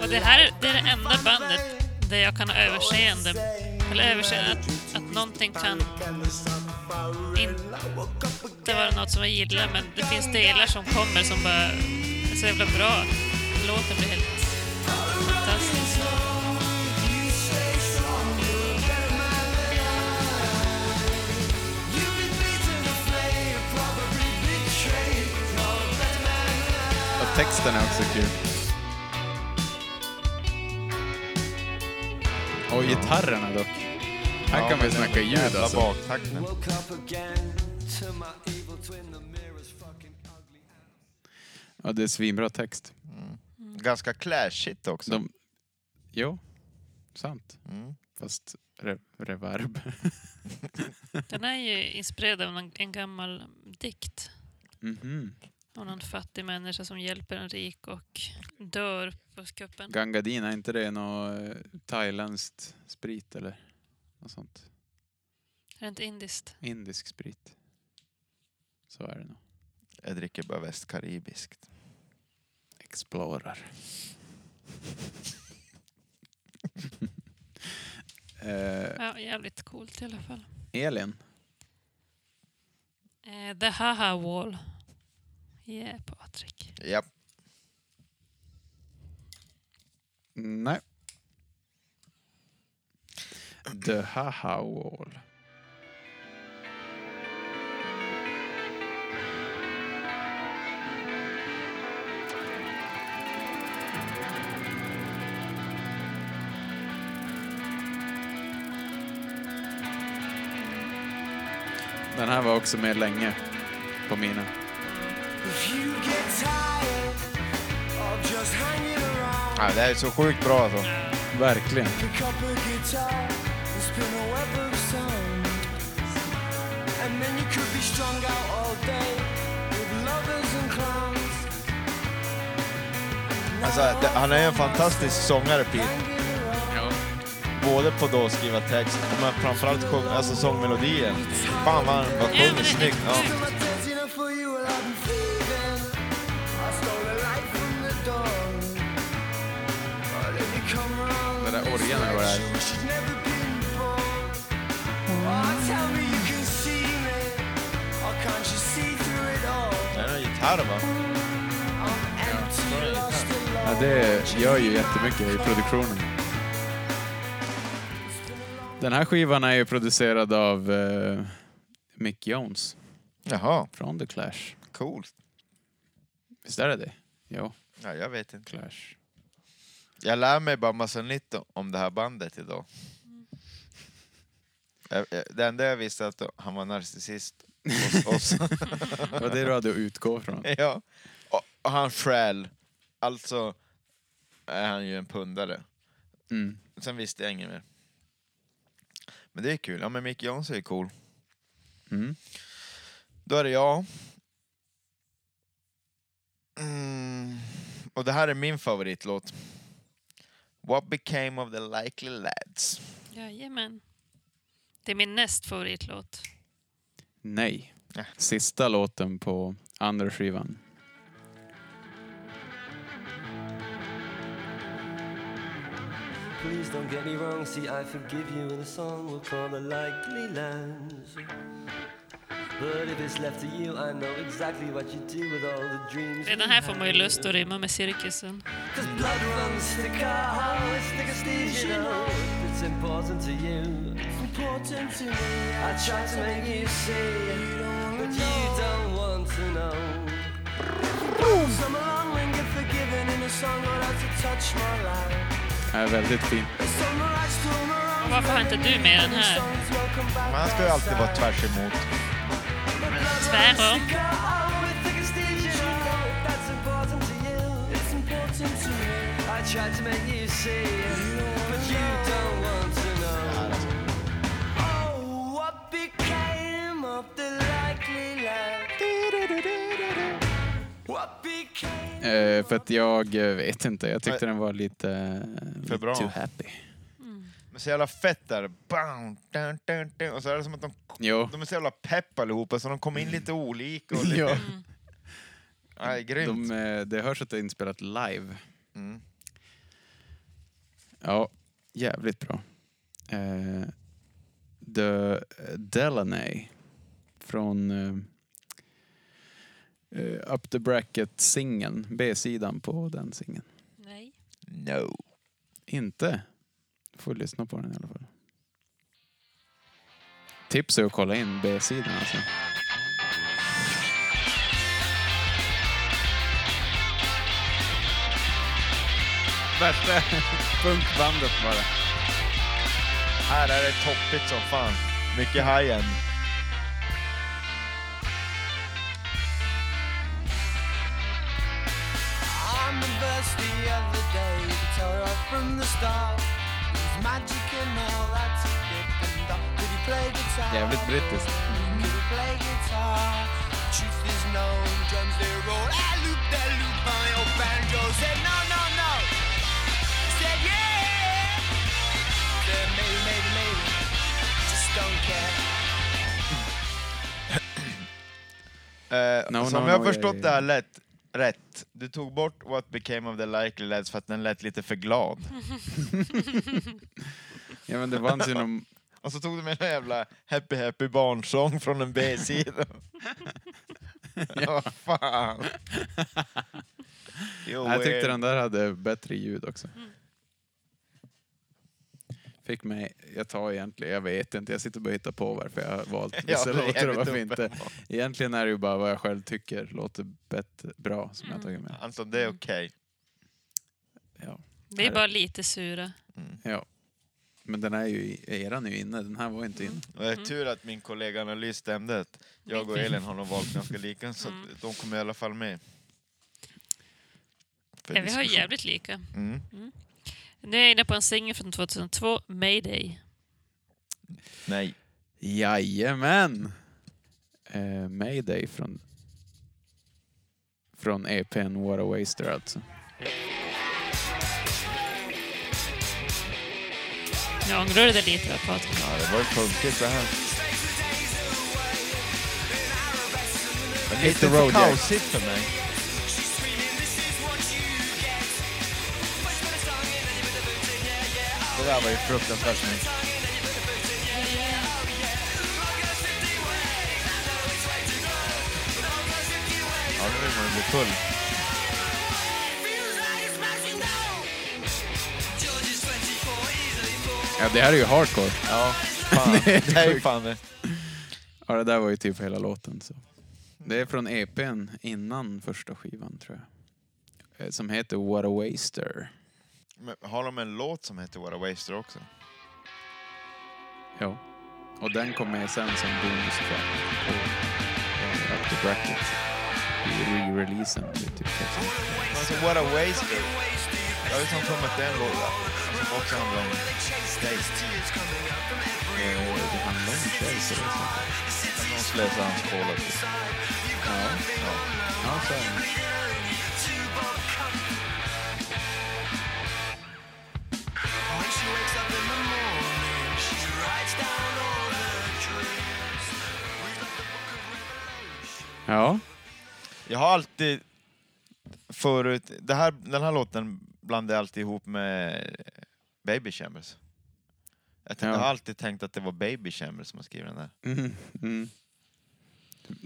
Och det här det är det enda bandet där jag kan ha överseende, eller överseende att, att någonting kan inte vara något som jag gillar, men det finns delar som kommer som bara så jävla bra. Låten blir helt fantastisk. Och texten är också kul. Och gitarrerna dock. Här Ja, kan vi snacka ljud alltså. baktakten. Ja, det är svinbra text. Ganska clashigt också. De... Jo, sant. Mm. Fast re reverb. *laughs* Den är ju inspirerad av en, en gammal dikt. Mhm. Om någon fattig människa som hjälper en rik och dör på kuppen. Gangadin, är inte det något eh, thailändskt sprit eller något sånt? Är det inte indiskt? Indisk sprit. Så är det nog. Jag dricker bara västkaribiskt. Explorer. *laughs* eh, Ja, jävligt coolt i alla fall. Elin, Eh, the Haha Wall. Yeah, Patrik. Japp. nej. The Haha Wall. Den här var också med länge på mina. Ja, det här är så sjukt bra alltså. Verkligen. alltså det, han är en fantastisk sångare, Pete. Både på då skriva text, men framförallt sjung, alltså sångmelodier. Fan vad han sjunger snyggt. Ja. Det där orgeln eller vad det är. she's never been born. Tell me you can see me. Or can't you see through it all? Det är en gitarr va? I'm empty, lost Ja, det gör ju jättemycket i produktionen. Den här skivan är ju producerad av eh, Mick Jones Jaha, från The Clash. coolt. Visst är det det? Jo, Ja, jag vet inte. Clash. Jag lär mig bara massa nytt om det här bandet idag. Jag- jag- Det enda jag visste att han var narcissist hos *laughs* oss. Det var det du hade att utgå från. *laughs* ja. och, och han stjäl. Alltså är han ju en pundare. Mm. Sen visste jag inget mer. Men det är kul. Ja men Mick Jones är cool. Mm. Då är det jag. Mm. Och det här är min favoritlåt. What became of the likely lads? Jajamän. Det är min näst favoritlåt. Nej. Sista låten på andra skivan. Please don't get me wrong, see I forgive you in a song we'll call the likely lands. But if it's left to you, I know exactly what you do with all the dreams. Redan här får man ju lust att rimma med cirkusen. Cause blood runs thick, oh, it's thick as thieves, you know. It's important to you. It's important to me. I try to make you see, but you don't want to know. Some along and get forgiven in a song or else to touch my life. Är väldigt fin. Och varför har inte du med den här? Men han ska ju alltid vara tvärs emot. I tried to Eh, för att jag eh, vet inte, jag tyckte den var lite... eh, För bra. Too happy. Men så jävla fett där. Bam, dun, dun, dun. Och så är det som att de, Jo. de är så jävla pepp allihopa så de kom in lite olika. Och *laughs* lite, Ja. Nej, grymt. De, eh, det hörs att det är inspelat live. Mm. Ja, jävligt bra. Eh, The Delaney från eh, Up the Bracket-singeln, B-sidan på den singeln. Nej. No. Inte? Får lyssna på den i alla fall. Tips är att kolla in B-sidan alltså. Värsta *laughs* punkbandet bara. Här är det toppigt som fan. Mycket high-end. On the verse the other day? Tell her right from the start. He's magic and all that's a bit and up. Could he play guitar? Jävligt brittiskt. Could he play guitar? truth is known. Drums they roll. I loop that loop, my old banjo said no, no, no. Said yeah. Said maybe, maybe, maybe. Just don't care. Eh, No, som no, jag no, förstått yeah, det här lätt, rätt, du tog bort What became of the likely lads för att den lät lite för glad. Ja, men det fanns ju någon... *laughs* Och så tog du med en jävla happy happy barnsång från en B-sida. *laughs* Vad fan. Jo, Jag tyckte den där hade bättre ljud också. Fick mig, jag tar egentligen, jag vet inte, jag sitter bara och hittar på varför jag har valt *laughs* Ja, vissa är låtar och varför inte. Egentligen är det ju bara vad jag själv tycker låter bättre, bra som jag tagit med. Anton, det är okej. Ja. Vi är bara lite sura. ja. Men den är ju, i- eran är ju inne, den här var inte inne. Och det är tur att min kollega Analys stämde jag och Elin har nog valt ganska lika, så Mm. de kommer i alla fall med. Ja, vi har jävligt lika. Mm. Nu är jag inne på en singel från 2002, Mayday. Nej. Jajamän! Eh, Mayday från, från EPn What a Waster alltså. Jag ångrar det lite va, Patrik? Ja, det var ju punkigt det här. Lite road, för kaosigt för mig. Där var ju fruktansvärt snyggt. Ja, nu vill man ju bli full. Ja, det här är ju hardcore. Ja, fan. *laughs* det är ju fan det. Ja, det där var ju typ hela låten. Så. Det är från EPn innan första skivan tror jag. Eh, Som heter What a Waster. Men har de en låt som heter What a Waster också? Ja. Och den kom med sen som bonuseffekt på eh, the Bracket. I re-releasen. Typ. Alltså What a Waster. Jag har liksom för mig att det är en låt som också handlar om Stace. Eh, Det handlar om det sättet. Att någon slösar hans cola typ. Ja, Ja. ja så är det. Ja, Jag har alltid förut, det här, den här låten blandar jag alltid ihop med Baby Chambers. Jag, tänkte, Ja. jag har alltid tänkt att det var Baby Chambers som har skrivit den där. Mm, mm.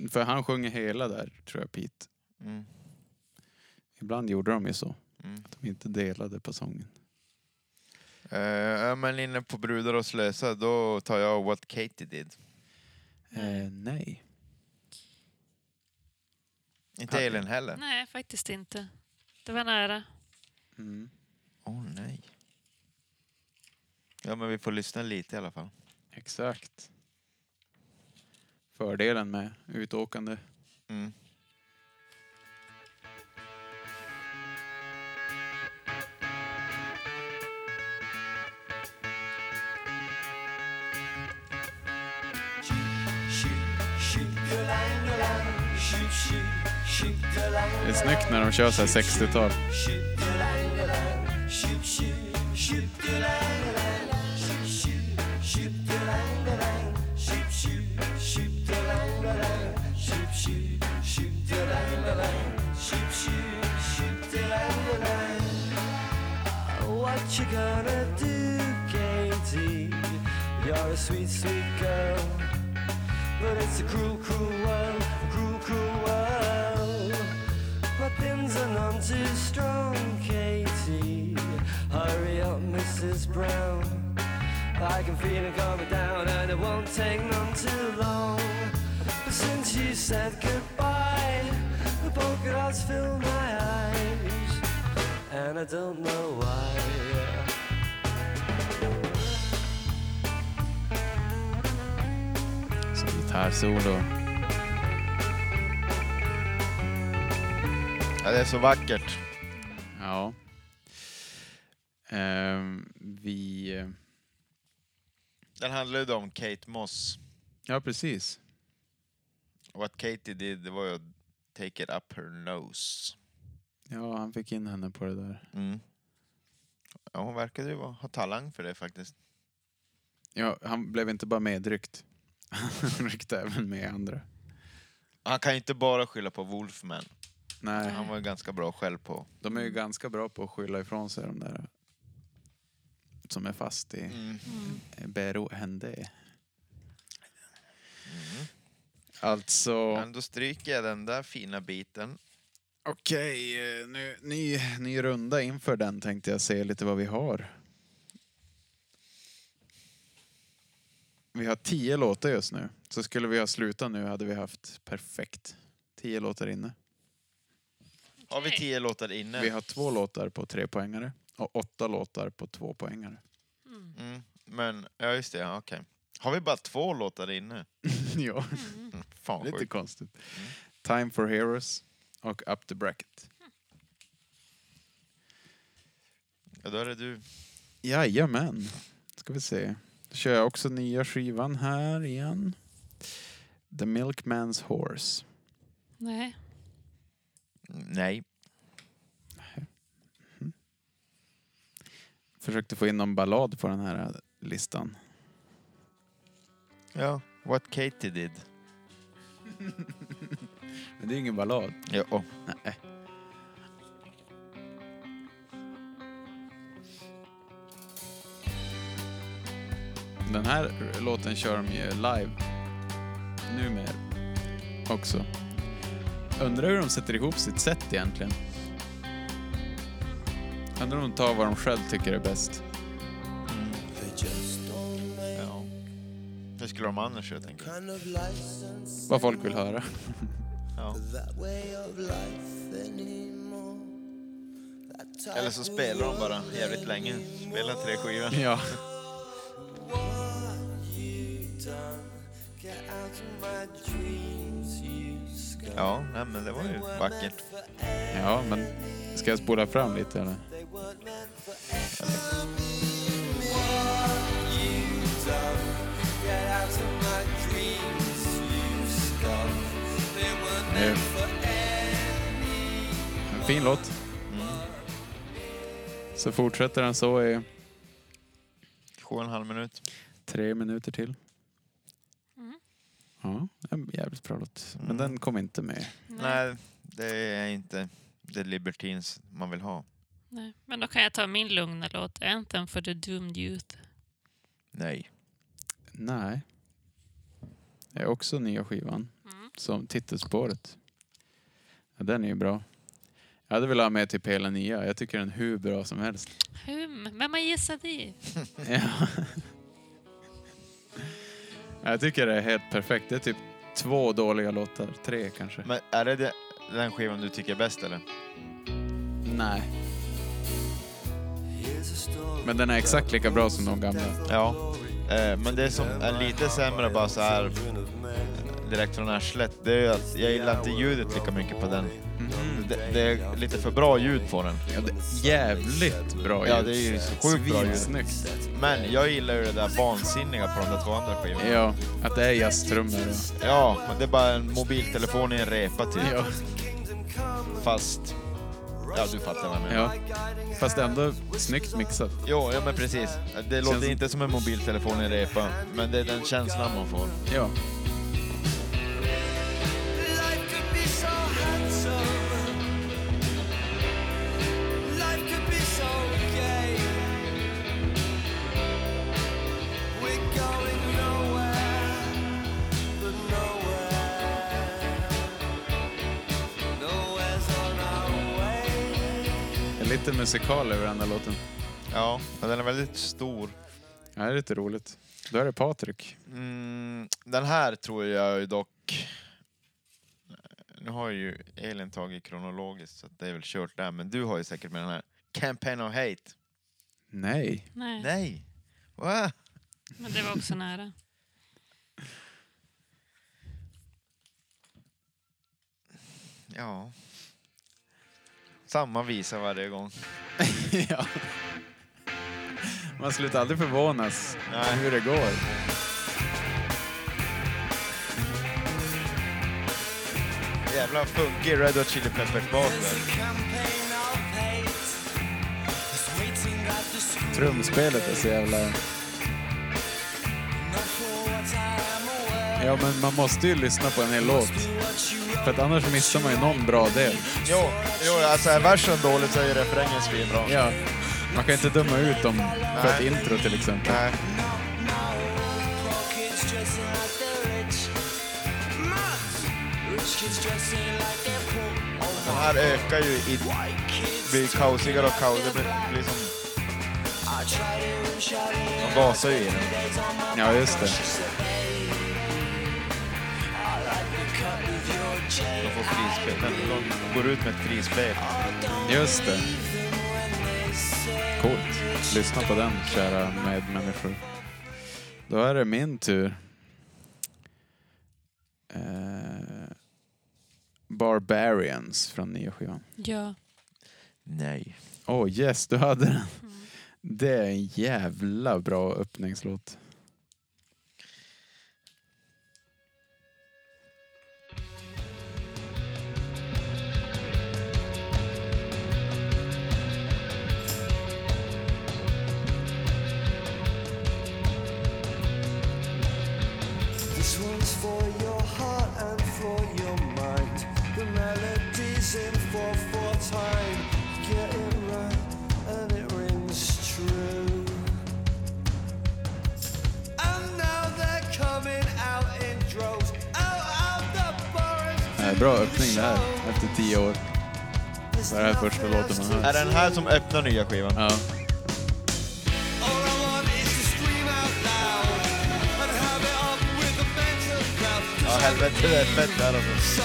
För han sjunger hela där, tror jag, Pete. Mm. Ibland gjorde de ju så. Mm. Att de inte delade på sången. Uh, är man inne på brudar och slösa, då tar jag What Katie Did. Eh, nej. Inte Ja. Elin heller. Nej, faktiskt inte. Det var nära. Mm. Åh nej. Ja men vi får lyssna lite i alla fall. Exakt. Fördelen med utåkande. Mm. Det är snyggt när de kör så här 60-tal. What you gonna do, Katie? You're a sweet, sweet girl. But it's a cruel, cruel world, are none too strong, Katie. Hurry up, Mrs. Brown. I can feel it coming down, and it won't take none too long. But since you said goodbye, the polka dots fill my eyes, and I don't know why. Så. Ja, det är så vackert. Ja. Ehm, vi... eh, Den då om Kate Moss. Ja, precis. What Katie did det var ju att take it up her nose. Ja, han fick in henne på det där. Mm. Ja, hon verkade ju vara- ha talang för det faktiskt. Ja, han blev inte bara medryckt. *laughs* Han ryckte även med andra. Han kan ju inte bara skylla på Wolfman. Nej, Han var ju ganska bra själv på... de är ju ganska bra på att skylla ifrån sig de där som är fast i Mm. eh, beroende. Mm. Alltså, Men då stryker jag den där fina biten. okej, eh, nu, ny, ny runda inför den tänkte jag se lite vad vi har. Vi har tio låtar just nu. Så skulle vi ha slutat nu hade vi haft perfekt. Tio låtar inne. Har vi tio låtar inne? Vi har två låtar på tre poängare och åtta låtar på två poängare. Mm. Mm. Men, ja just det, ja, okej. Har vi bara två låtar inne? *laughs* ja, Mm. Fan lite sjukt. konstigt. Mm. Time for Heroes och Up the Bracket. Ja, då är det du. Jajamän. Ska vi se. Då kör jag också nya skivan här igen. The Milkman's Horse. Nej. Nej. Försökte få in någon ballad på den här listan. Ja, What Katie did. *laughs* Men det är ingen ballad. Ja, oh. Nej. Den här låten kör de ju live numera också. Undrar hur de sätter ihop sitt set egentligen. Undrar om de tar vad de själv tycker är bäst. ja. Hur skulle de annars göra, tänker jag? Vad folk vill höra. *laughs* Ja. Eller så spelar de bara jävligt länge. Spelar tre skivor. Ja. *laughs* Ja, nej, men det var ju vackert. ja, men ska jag spola fram lite eller? Nu. any. En fin låt. Mm. Så fortsätter den så i Sju och en halv minut. tre minuter till. Ja, en jävligt bra låt. Men Mm. den kom inte med. Nej, det är inte the Libertines man vill ha. Nej. Men då kan jag ta min lugna låt, Anthem for the Doomed Youth. Nej. Nej. Det är också nya skivan. Mm. Som titelspåret. Ja, den är ju bra. Jag hade velat ha med typ hela nya. Jag tycker den är hur bra som helst. Hum, vem har gissat det? Ja. Jag tycker det är helt perfekt. Det är typ två dåliga låtar. Tre kanske. Men är det det- den skivan du tycker är bäst eller? Nej. Men den är exakt lika bra som de gamla. Ja. Eh, men det som är lite sämre bara så här direkt från arslet, det är ju att jag gillar inte ljudet lika mycket på den. Det, det är lite för bra ljud på den. Ja, det är jävligt bra Ja, ljud. det är ju sjukt bra ljud. Men jag gillar ju det där vansinniga på de där två andra skivorna. Ja, att det är jazztrummor och... Ja, men det är bara en mobiltelefon i en repa typ. Ja, Fast... Ja, du fattar vad jag menar. ja. Fast ändå snyggt mixat. Jo, ja men precis. Det låter Känns- inte som en mobiltelefon i en repa, men det är den känslan man får. Ja. Musikal över den där låten. Ja, men den är väldigt stor. Ja, det är lite roligt. Då är det Patrik. Mm, den här tror jag ju dock... Nu har ju Elin tagit kronologiskt, så det är väl kört där. Men du har ju säkert med den här. Campaign of Hate. Nej. Nej, Nej! Va? men det var också nära. Ja. Samma visa varje gång. *laughs* ja. Man slutar aldrig förvånas Nej. hur det går. jävla funkig Red Hot Chili Peppers bas. Trumspelet är så jävla... Ja, men man måste ju lyssna på en hel låt. För att annars missar man ju någon bra del. Jo, jo alltså är versen dålig så är ju refrängen svinbra. Ja. Man kan inte döma ut dem för ett Nej. intro till exempel. Nej. Den här ökar ju i... blir kaosigare och kaosigare. Det blir, blir som... De gasar ju i den. Ja, just det. De får frispel. Den- De går ut med ett frispel. Just det. Coolt. Lyssna på den, kära medmänniskor. Då är det min tur. Eh, Barbarians från nya skivan. Ja. Nej. Åh oh, yes, du hade den. Det är en jävla bra öppningslåt. For your heart and for your mind. The melody's in 4-4 time. Get it right and it rings true. And now they're coming out in droves. Out of the forest. Bra öppning det här, efter tio år. Det här är första låten man hör. Är det den här som öppnar nya skivan? Ja. Helvete det är fett där alltså.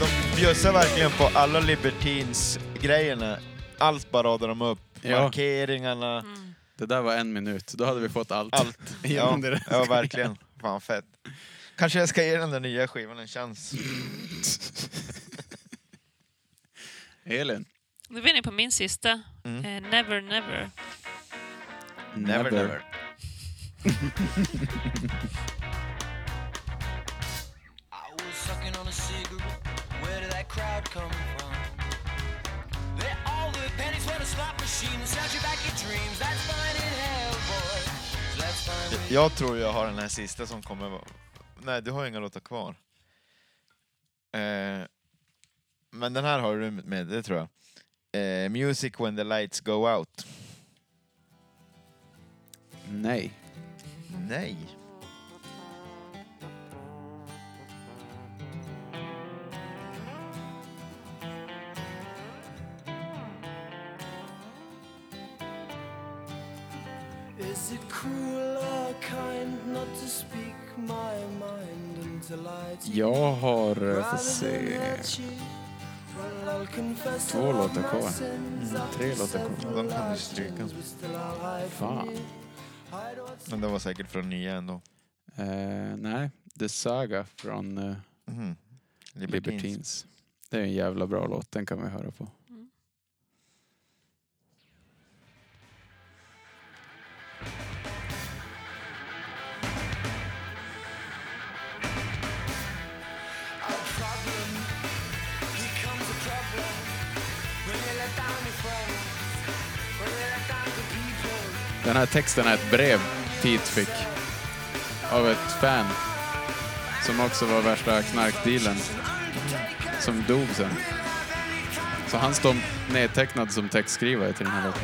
De bjussar verkligen på alla Libertines-grejerna. Allt bara radar de upp. Ja. Markeringarna, Det där var en minut, då hade vi fått allt. allt. *laughs* Ja, ja, verkligen. Fan fett. Kanske jag ska ge den där nya skivan en chans. Elin? Nu är vi inne på min sista. Mm. Eh, never, never. Never, never. I was sucking on a cigarette. Where did that crowd come from? They're all the pennies for the slot machine. that sells you back your dreams. That's fine in hell, boy. So that's fine with Jag tror jag har den här sista som kommer vara... Nej, du har ju inga låtar kvar. Eh, men den här har du med, det tror jag. Eh, Music when the lights go out. Nej. Nej. Is it cruel or kind not to speak my mind until I Jag har, eh, får se, Två låtar kvar. tre låtar kvar. De kan du stryka. Fan. Men det var säkert från nya ändå. Eh, nej, The Saga från eh, Mhm. Libertines. Det är en jävla bra låt, den kan vi höra på. Den här texten är ett brev Pete fick av ett fan som också var värsta knarkdealen som dog sen. Så han står nedtecknad som textskrivare till den här låten.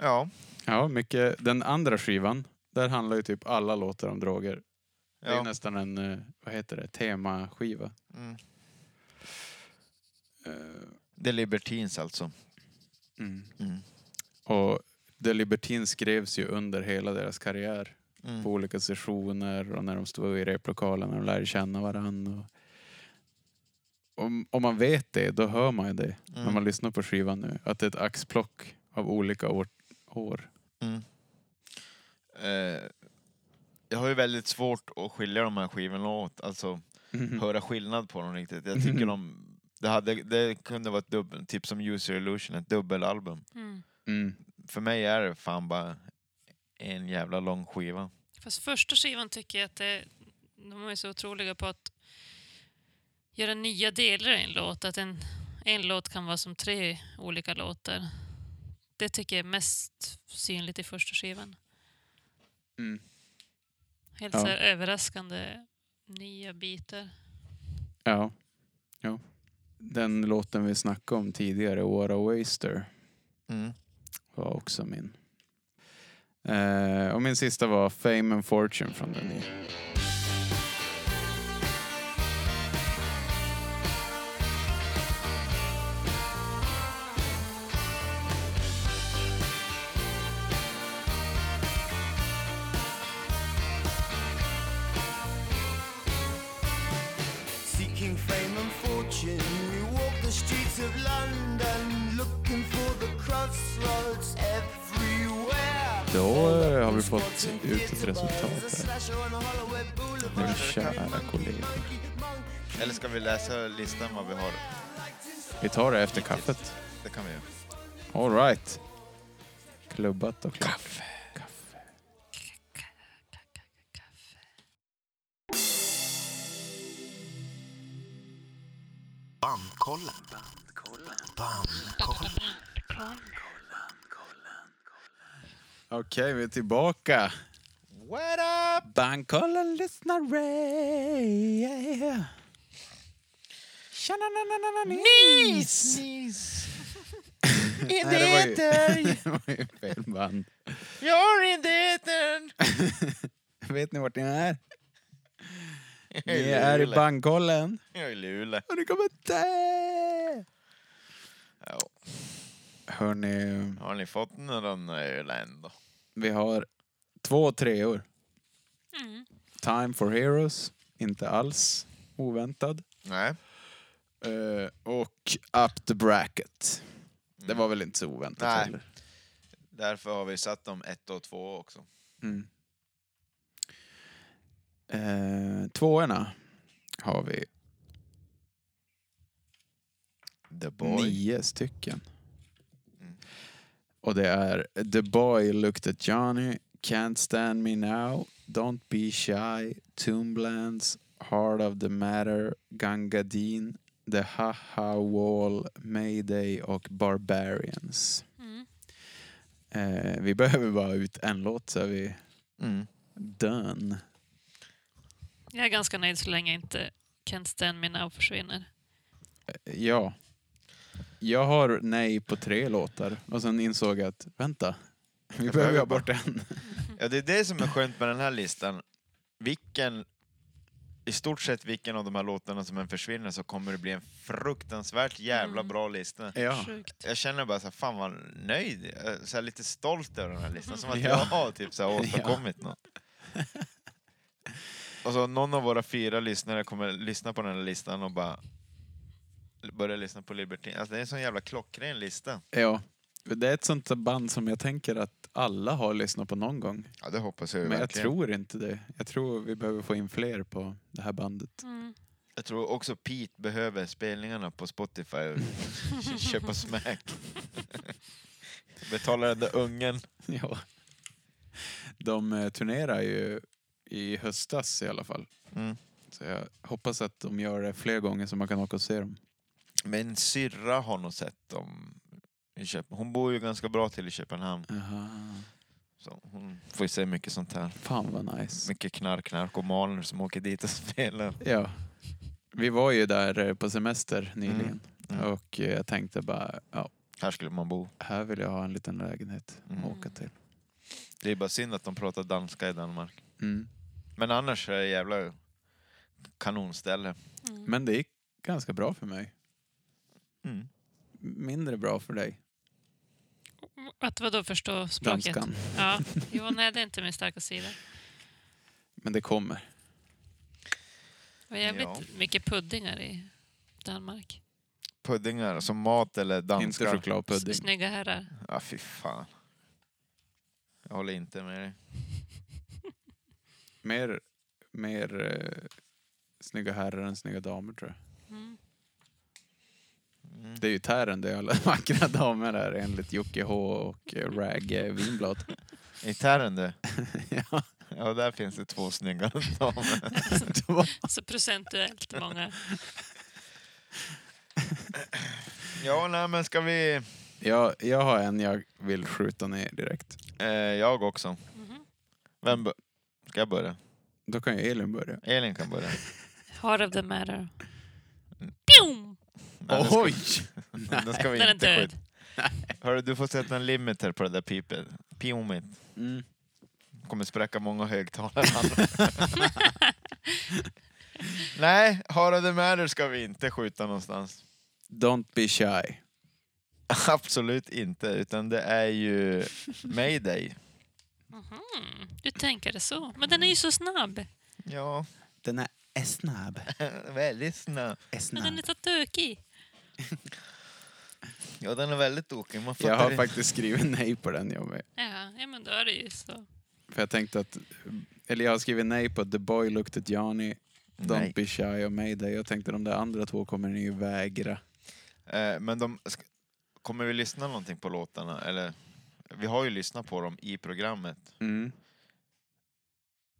Ja. Ja, mycket. Den andra skivan, där handlar ju typ alla låtar om droger. Det är ja. nästan en, eh, vad heter det, temaskiva. Mm. Eh, The Libertines alltså. Mm. Mm. Och The Libertines skrevs ju under hela deras karriär. Mm. På olika sessioner och när de stod i replokalen och de lärde känna varandra. Och om, om man vet det, då hör man ju det när Mm. man lyssnar på skivan nu. Att det är ett axplock av olika år. år. Mm. Eh, jag har ju väldigt svårt att skilja de här skivorna åt. Alltså, höra skillnad på dem riktigt. Jag tycker *laughs* de... Det, hade, det kunde vara ett dubbel, typ som User Illusion, ett dubbelalbum. Mm. Mm. För mig är det fan bara en jävla lång skiva. Fast första skivan tycker jag att det, de är så otroliga på att göra nya delar i en låt. Att en, en låt kan vara som tre olika låtar. Det tycker jag är mest synligt i första skivan. Mm. Helt Ja. så här överraskande nya bitar. Ja. ja. Den låten vi snackade om tidigare, What a Waster, Mm. var också min. Eh, och min sista var Fame and Fortune från den nya. Då eh, har vi fått ut ett resultat här. Nu, kära kollegor. Eller ska vi läsa listan vad vi har? Vi tar det efter kaffet. Det kan vi göra. All right. Klubbat och klart. Kaffe. Kaffe. Bandkollen. Bandkollen. Okej, vi är tillbaka. What up? Bankkollen lyssnar Ray. Yeah. Nis! Nis! *laughs* Nej, In det the var ju- ether! *laughs* Det var ju fel band. You're in the ether! *laughs* Vet ni vart ni är? Ni är i bankkollen. Jag är i Luleå. Och ni kommer dö! Hörni, Har ni fått några öl ändå? vi har två treor. Mm. Time for Heroes, inte alls oväntad. Nej. Eh, och Up the Bracket. Det var väl inte så oväntat Nej. heller. Därför har vi satt dem ett och två också. Mm. Eh, tvåorna har vi The Boy. nio stycken. Och det är The Boy Looked at Johnny, Can't Stand Me Now, Don't Be Shy, Tomblands, Heart of the Matter, Gangadin, The Haha Wall, Mayday och Barbarians. Mm. Eh, vi behöver bara ut en låt så är vi Mm. done. Jag är ganska nöjd så länge inte Can't Stand Me Now försvinner. Ja. Jag har nej på tre låtar och sen insåg jag att vänta, vi Jag behöver ha behöver bort en. *laughs* Ja, det är det som är skönt med den här listan. Vilken, i stort sett vilken av de här låtarna som än försvinner så kommer det bli en fruktansvärt jävla Mm. bra lista. Ja. Sjukt. Jag känner bara så här, fan vad nöjd, är så här, lite stolt över den här listan. Som att Ja. jag har typ så här *laughs* åstadkommit något. Och så någon av våra fyra lyssnare kommer lyssna på den här listan och bara börja lyssna på Libertine. Alltså det är en sån jävla klockren lista. ja. Det är ett sånt band som jag tänker att alla har lyssnat på någon gång. Ja, det hoppas jag Men jag verkligen. tror inte det. Jag tror vi behöver få in fler på det här bandet. Mm. Jag tror också Pete behöver spelningarna på Spotify och *laughs* köpa smack. *laughs* Betala den där ungen. *laughs* Ja. De eh, turnerar ju i höstas i alla fall. Mm. Så jag hoppas att de gör det fler gånger så man kan åka och se dem. Min syrra har nog sett dem i Köpenhamn. Hon bor ju ganska bra till i Köpenhamn. Aha. Så hon får ju se mycket sånt här. Fan vad nice. Mycket knark, narkomaner som åker dit och *laughs* spelar. Ja. Vi var ju där eh, på semester nyligen. Mm. Och eh, jag tänkte bara, ja, Här skulle man bo. här vill jag ha en liten lägenhet att Mm. åka till. Det är bara synd att de pratar danska i Danmark. Mm. Men annars är det jävla kanonställe. Mm. Men det gick ganska bra för mig. Mm. Mindre bra för dig, Att vadå förstå språket? danskan. Ja, jo, nej det är inte min starka sida. Men det kommer. Det var jävligt Ja. mycket puddingar i Danmark. Puddingar, som mat eller danska? Inte chokladpudding. Snygga herrar. Ja, fy fan. Jag håller inte med dig. Mer, mer eh, snygga herrar än snygga damer tror jag. Mm. Det är ju Tären det är alla *laughs* vackra damer här enligt Jocke H och Rag Vinblad. I Tärendö? *laughs* ja. Ja, där finns det två snygga *laughs* damer. Så procentuellt många. Ja, nej men ska vi... Jag, jag har en jag vill skjuta ner direkt. Eh, jag också. Mhm. Vem bör... Ska jag börja? Då kan ju Elin börja. Elin kan börja. Heart of the matter. Pjum! Nej, det ska- Oj! *laughs* Då ska vi Den är inte död. skjuta. Hörru, du får sätta en limiter på det där pipet. Piomit. Mm. Kommer spräcka många högtalare. *laughs* Nej, Hara the Matter ska vi inte skjuta någonstans. Don't be shy. *laughs* Absolut inte, utan det är ju Mayday. Mhm. Du tänker det så. Men den är ju så snabb. Ja, Den är snabb. väldigt snabb. Men den är så tokig. *laughs* Ja, den är väldigt tokig. Man Jag fattar har inte. faktiskt skrivit nej på den jag med. Ja, ja, men då är det ju så. För jag tänkte att, eller jag har skrivit nej på The Boy Looked at Johnny, Don't Nej. Be Shy och Mayday. Jag tänkte de där andra två kommer ni ju vägra. Eh, Men de, sk- kommer vi lyssna någonting på låtarna? Eller, vi har ju lyssnat på dem i programmet. Mm.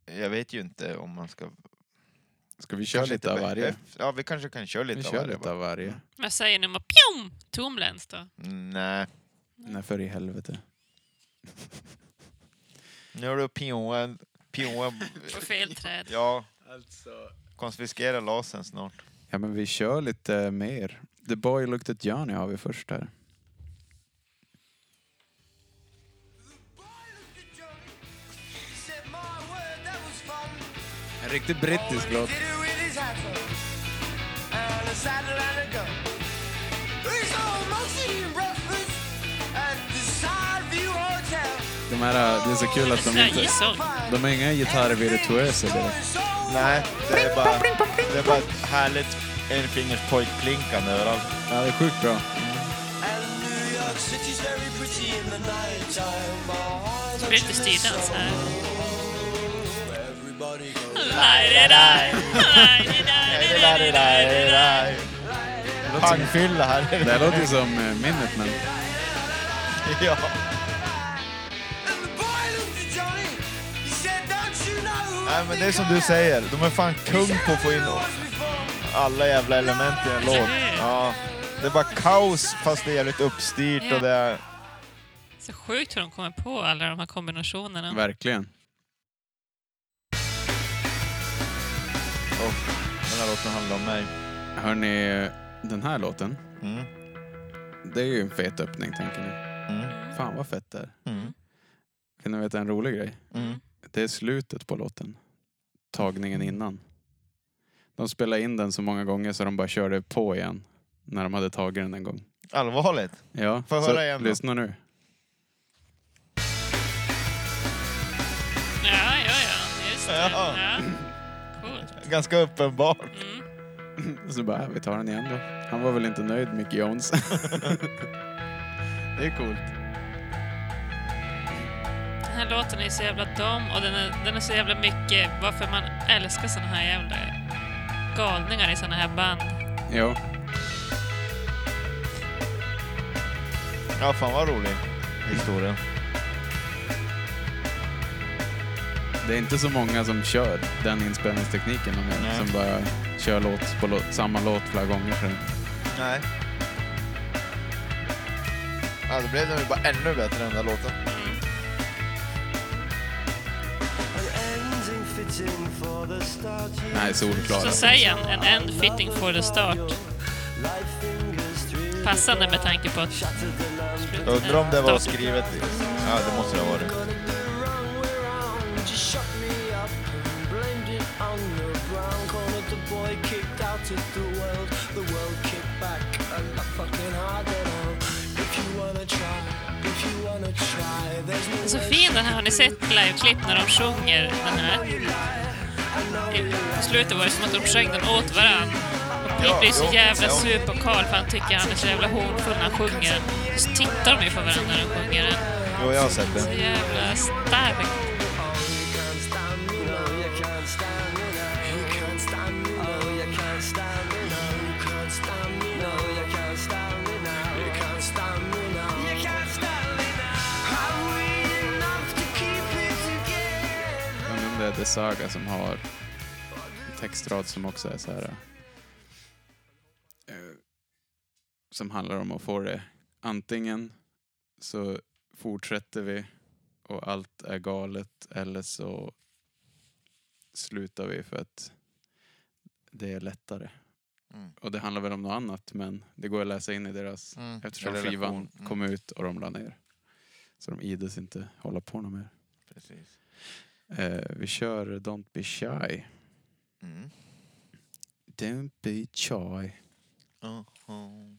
Jag vet ju inte om man ska... Ska vi köra kanske lite av varje? behövs- Ja, vi kanske kan köra lite Vi av kör varje. lite bara. av varje. Vad säger ni om att pjum! Tomläns då? Nej, Nej, för i helvete. nu har du pioa *laughs* På fel träd. ja, konfiskera lasern snart. Ja men vi kör lite mer. The Boy Looked at Johnny har vi först här. Riktigt brittisk låt. De här, det är så kul att de inte... De är inga gitarrvirtuöser direkt. Nej, det är bara, det är bara ett härligt enfingers pojkplinkande överallt. Ja, det är sjukt bra. Lite styrdans här. Pangfylla här. Det här låter ju som eh, Minutemen. ja. Nej men det är som du säger, de är fan kung på att få in alla jävla element i en låt. Ja. Det är bara kaos fast det är jävligt uppstyrt och det är... Så sjukt hur de kommer på alla de här kombinationerna. Verkligen. Den här låten handlar om mig. Hörni, den här låten. Mm. Det är ju en fet öppning tänker ni. Mm. Fan vad fett det är. Mm. Kan ni veta en rolig grej? Mm. Det är slutet på låten. Tagningen innan. De spelade in den så många gånger så de bara körde på igen. När de hade tagit den en gång. Allvarligt? Ja, Får jag så höra igen då? lyssna nu. Ja, ja, ja. Just det. Ja. Ja. Ganska uppenbart. Mm. *clears throat* Så bara, vi tar den igen då. Han var väl inte nöjd, Mick Jones. *laughs* det är coolt. Den här låten är så jävla dum och den är, den är så jävla mycket varför man älskar såna här jävla galningar i såna här band. Jo. Ja, fan vad rolig historia. Det är inte så många som kör den inspelningstekniken de som bara kör låt på låt, samma låt flera gånger. Så. Nej. Ja, då blev den ju bara ännu bättre den där låten. Nej, solklar. Så säger han en end fitting for the start. Passande med tanke på att... Undrar om det var skrivet. Ja, det måste det ha varit. Den är så fin den här. Har ni sett liveklipp när de sjunger den här? I- slutet var det som att de sjöng den åt varann. Och Pete blir så jävla sur på Carl för han tycker han är så jävla hånfull när han sjunger den. Så tittar de ju på varandra när de sjunger den. Jo, jag har sett Så den. jävla stark. Saga som har en textrad som också är så här... eh, som handlar om att få det antingen så fortsätter vi och allt är galet eller så slutar vi för att det är lättare. Mm. Och det handlar väl om något annat men det går att läsa in i deras Mm. eftersom Relation. skivan Mm. kom ut och de la ner. Så de ides inte hålla på något mer. Precis. Eh, vi kör Don't Be Shy. Mm. Don't be shy. Uh-huh.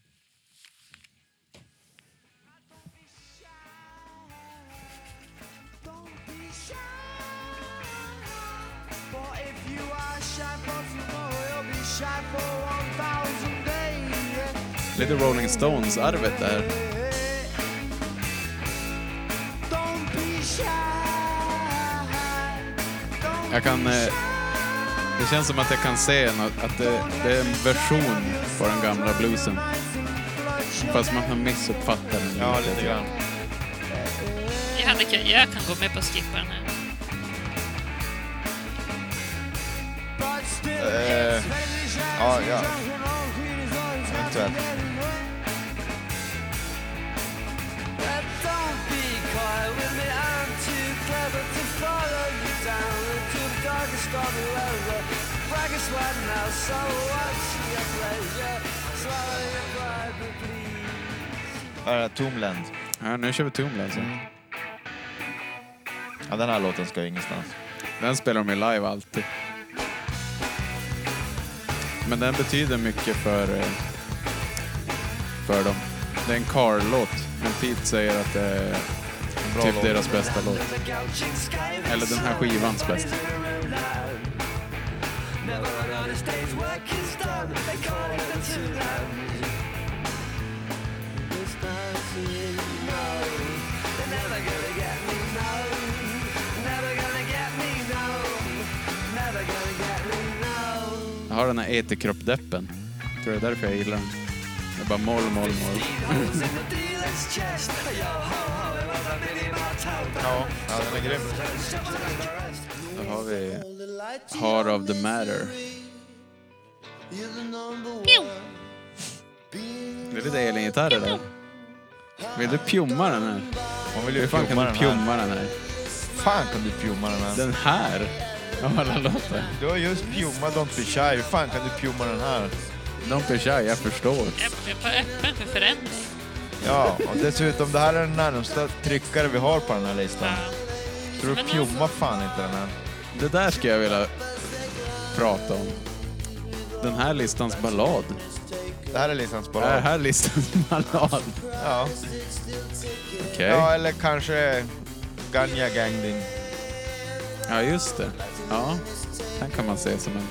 Lite Rolling Stones-arvet där. Jag kan... Eh, det känns som att jag kan se en, att det, det är en version på den gamla bluesen. Fast man kan missuppfatta den. Ja, lite grann. Jag, hade, jag kan gå med på att skippa den här. Eh, ja, ja. Eventuellt. Now, so what's your pleasure? Swallow your pride, please. Det? Tomland. Ja, nu kör vi Tomb alltså. Mm. Ja, den här låten ska ju ingenstans. Den spelar de ju live alltid. Men den betyder mycket för, eh, för dem. Det är en Carl-låt, men Pete säger att det är typ låt. deras bästa låt. Eller den här skivans bästa. Honest day's work is done. They call it a two-land. This you know they're never gonna get me, no. Never gonna get me, no. Never gonna get me, no. Jag har den här etikroppdeppen. Tror det är därför jag gillar den. Det är bara moll, moll, moll. The ja den är grym. Då har vi Heart of the Matter. Det är lite Elin-gitarrer där. Vill du pjomma den här? Man vill Hur ju fan kan du pjomma den här? fan kan du pjomma den här? Den här? Av alla låtar. Du har just pjommat Don't Be Shy. Hur fan kan du pjomma den här? Don't be shy, jag förstår. Jag är bara öppen för förändring. Ja, och dessutom det här är den närmsta tryckare vi har på den här listan. Ja. Så du Men pjommar fan inte den här. Det där ska jag vilja prata om. Den här listans ballad. Det här är listans Är ballad. här listans *laughs* ballad? Ja. Okej. ja, eller kanske Ganja Gang Din. Ja, just det. Ja, den kan man se som en...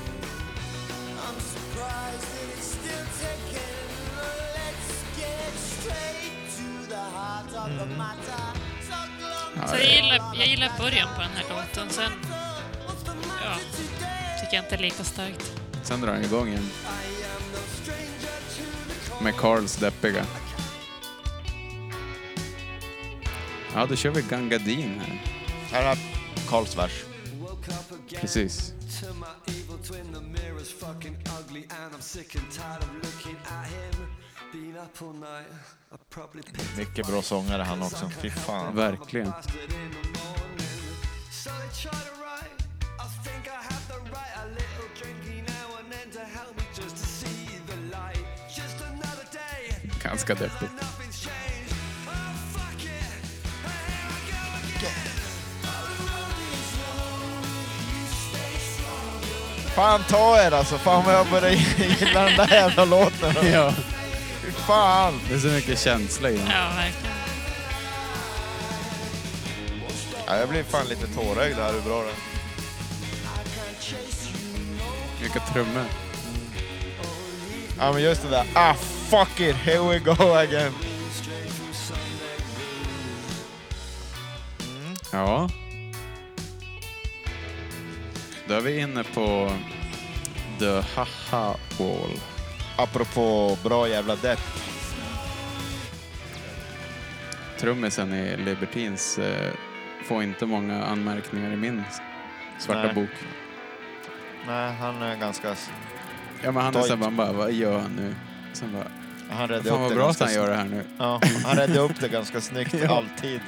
Ja, Så jag gillar, jag gillar början på den här låten. Sen ja, tycker jag inte är lika starkt. Sen drar den igång igen. Med Carls deppiga. Ja, då kör vi Gangadin här. Här har Karls vers. Precis. Mycket bra sångare han också. Fy fan. Verkligen. Go again. Fan ta er alltså. Fan vad jag börjar gilla den där jävla låten. *laughs* Ja, Fy fan. det är så mycket känsla i den. Ja, verkligen. Ja, jag blir fan lite tårögd här hur bra den Vilka trummor. Ja men just det där. Ah fuck it, here we go again. Ja. Då är vi inne på The Haha Wall. Apropå bra jävla depp. Trummisen i Libertines eh, får inte många anmärkningar i min Svarta Nej. bok. Nej, han är ganska... Ja, men han är såhär, man bara, vad gör han nu? Sen bara, Han räddade fan upp vad det bra att ganska han gör det här nu. Ja, han räddade upp det ganska snyggt *laughs* alltid.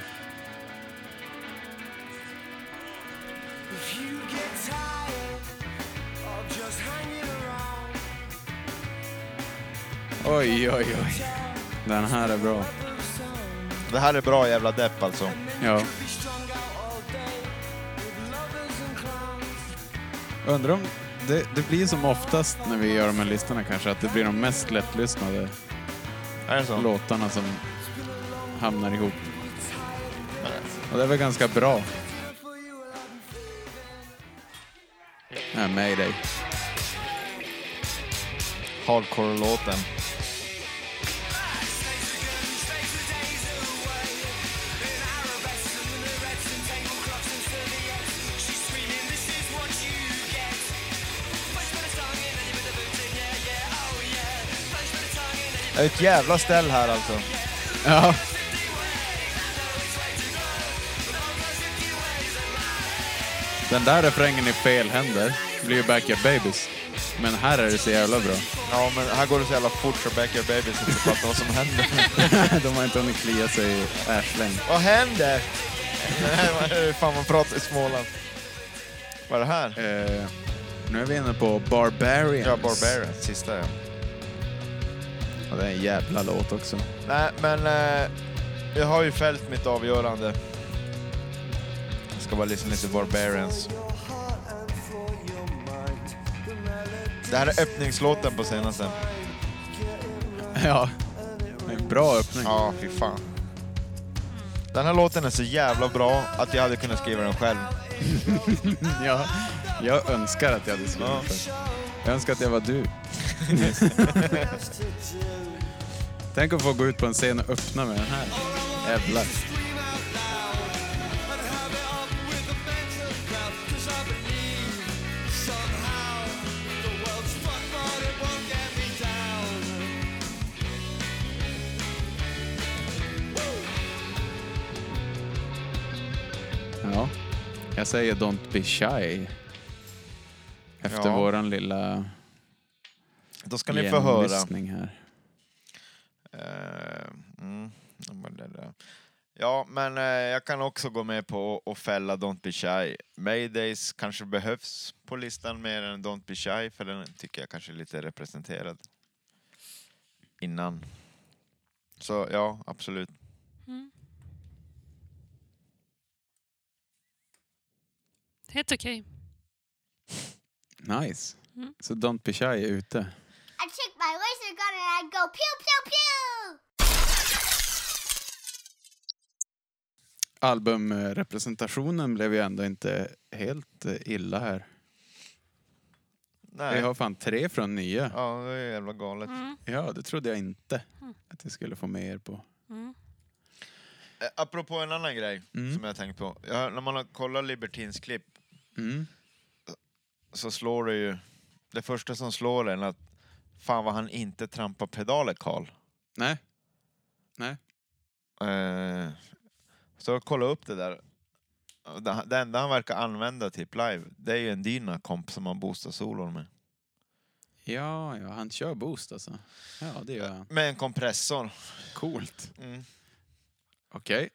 Oj, oj, oj. Den här är bra. Det här är bra jävla depp alltså. Ja. Undrar om det, det blir som oftast när vi gör de här listorna kanske, att det blir de mest lättlyssnade Är det så? låtarna som hamnar ihop. Och det är väl ganska bra. Ja, Mayday. Hardcore-låten. Det är ett jävla ställ här alltså. Ja. Den där refrängen i fel händer blir ju Backyard Babies. Men här är det så jävla bra. Ja, men här går det så jävla fort så Backyard Babies inte fattar vad som händer. *laughs* De har inte hunnit klia sig i arslängd. vad händer? Nej, vad är det fan man pratar i Småland? Vad är det här? Eh, nu är vi inne på Barbarians. Ja, Barbarian, sista ja. Och det är en jävla låt också. Nej, men eh, jag har ju fällt mitt avgörande. Jag ska bara lyssna lite Barbarians. Det här är öppningslåten på senaste. *laughs* Ja. En bra öppning. Ja, fy fan. Den här låten är så jävla bra att jag hade kunnat skriva den själv. *laughs* Ja, jag önskar att jag hade skrivit Ja. det. Jag önskar att jag var du. Tänk att få gå ut på en scen och öppna med den här. Jävlar. Ja, jag säger Don't be shy. Efter Ja. våran lilla Då ska ni få höra. här. Eh, mm. Ja, men eh, jag kan också gå med på att fälla Don't Be Shy. Maydays kanske behövs på listan mer än Don't Be Shy, för den tycker jag kanske är lite representerad innan. Så ja, absolut. Helt okej. Nice. Mm. Så Don't be shy är ute. I took my laser gun and I'd go pew pew pew! Albumrepresentationen blev ju ändå inte helt eh, illa här. Nej. Vi har fan tre från nya. Ja, det är jävla galet. Mm. Ja, det trodde jag inte att jag skulle få med er på. Mm. Eh, apropå en annan grej Mm. som jag tänkt på. Ja, när man har kollat Libertins klipp Mm. så slår det ju... Det första som slår en att fan vad han inte trampar pedaler, Karl. Nej. Nej. Eh, så jag kollade upp det där. Det enda han verkar använda typ live, det är ju en Dynakomp som han boostar solon med. Ja, ja, han kör boost alltså. Ja, det gör han. Med en kompressor. Coolt. Mm. Okej.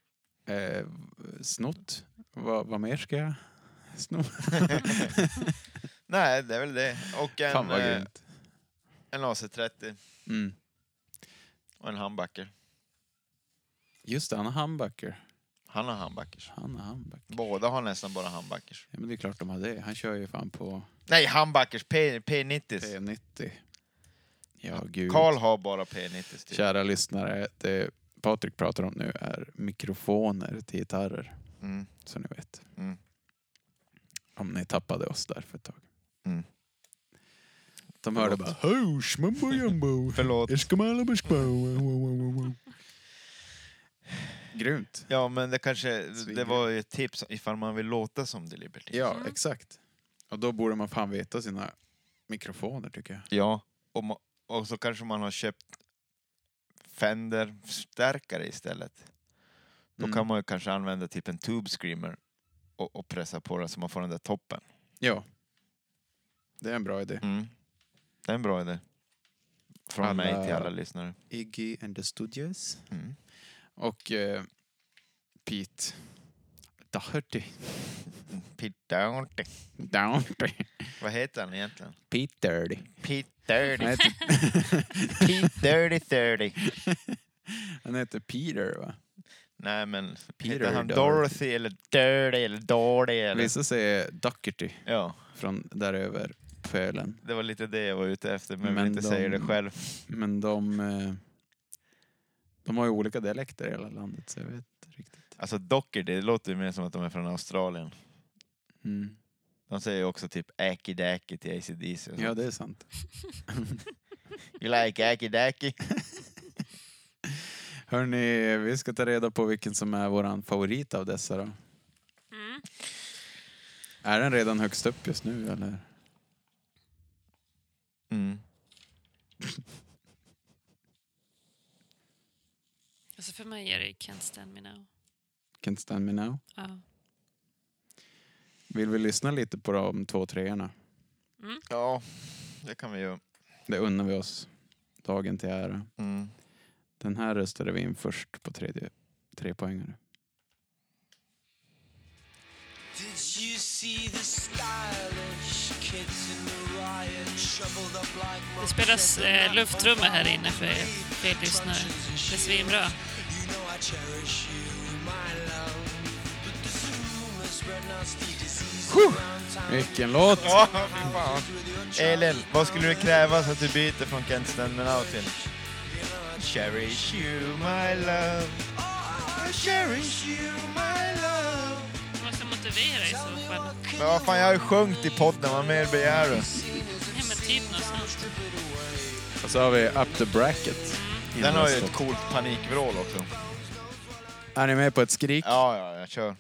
Eh, snott. Vad, vad mer ska jag sno? *laughs* Nej, det är väl det. Och en, Fan vad eh, grymt. En AC30 Mm. och en humbucker. Just det, han har humbucker. Han har humbuckers. Han har humbucker. Båda har nästan bara humbuckers. Ja, men det är klart de har det. Han kör ju fan på Nej, humbuckers! P, P90. P90. Ja, gud. Karl har bara P90. Typ. Kära lyssnare, det Patrik pratar om nu är mikrofoner till gitarrer. Mm. Så ni vet. Mm. Om ni tappade oss där för ett tag. Mm. De hörde bara Hosh, mambo jumbo. Förlåt. Grymt. Ja, men det kanske det var ju ett tips ifall man vill låta som The Liberty. Ja, exakt. Och då borde man fan veta sina mikrofoner tycker jag. Ja, och, ma- och så kanske man har köpt Fender-stärkare istället. Då Mm. kan man ju kanske använda typ en Tube Screamer och, och pressa på den så man får den där toppen. Ja. Det är en bra idé. Mm. Det är en bra idé. Från Alla- mig till alla lyssnare. Iggy and the Studios. Mm. Och eh, Pete Doherty. *laughs* Pete Doherty. Doherty. Vad heter han egentligen? Pete Dirty. Pete Dirty. *laughs* Pete Dirty 30. han heter Peter va? Nej men, Peter heter han. Dorothy eller Dirty eller Dorty eller? Vissa säger Doherty Ja, från där över pölen. det var lite det jag var ute efter men, jag Men vill inte de- säga det själv. Men de, eh, de har ju olika dialekter i hela landet så jag vet inte riktigt. Alltså Doherty, det låter ju mer som att de är från Australien. Mm. De säger ju också typ Aki Daki till ACDC. Ja det är sant. *laughs* You like Aki Daki? *laughs* Hörni, vi ska ta reda på vilken som är våran favorit av dessa då. Mm. Är den redan högst upp just nu eller? Mm. *laughs* Alltså för mig är det Can't Stand Me Now. Can't stand me now. Ja. Vill vi lyssna lite på de två treorna? Ja, det kan vi göra. Det unnar vi oss. Dagen till ära. Mm. Den här röstade vi in först på tredje, tre poängare. Did you see the stylish kids in Det spelas eh, lufttrummor här inne för er, för er lyssnare. Det är svinbra. Vilken låt! Ja, fy fan. Elin, vad skulle det krävas att du byter från Can't Stand Me Now till? Cherish you my love I cherish you my love Motivera i så fall. Men vad fan, jag har ju sjungit i podden, vad mer begär du? Ja, men typ något sånt. Och så har vi Up the Bracket. Den har ju ett coolt panikvrål också. Är ni med på ett skrik? Ja, ja, jag kör.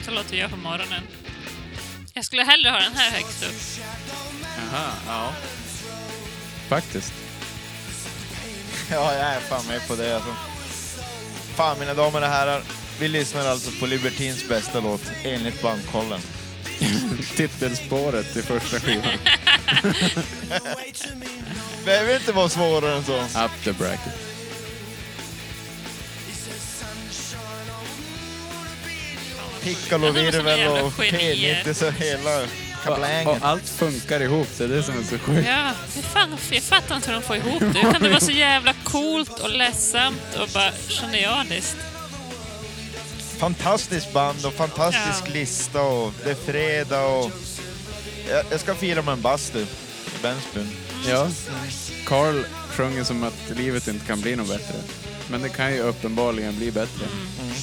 Så låter jag på morgonen. Jag skulle hellre ha den här högst upp. Aha, ja. Faktiskt. *laughs* Ja, jag är fan med på det alltså. Fan mina damer och herrar, vi lyssnar alltså på Libertins bästa låt enligt bandkollen. *laughs* Titelspåret i första skivan. *laughs* Behöver inte vara svårare än så. Up the Bracket. Piccolo, virvel och genier. P90 så hela kablängen. och allt funkar ihop, det är det som är så sjukt. Ja, fan, jag fattar inte hur de får ihop det. Hur kan det vara så jävla coolt och ledsamt och bara genialiskt? Fantastiskt band och fantastisk Ja. lista och det är fredag och... Jag, jag ska fira med en bastu i Bensbyn. Ja. Carl sjunger som att livet inte kan bli något bättre. Men det kan ju uppenbarligen bli bättre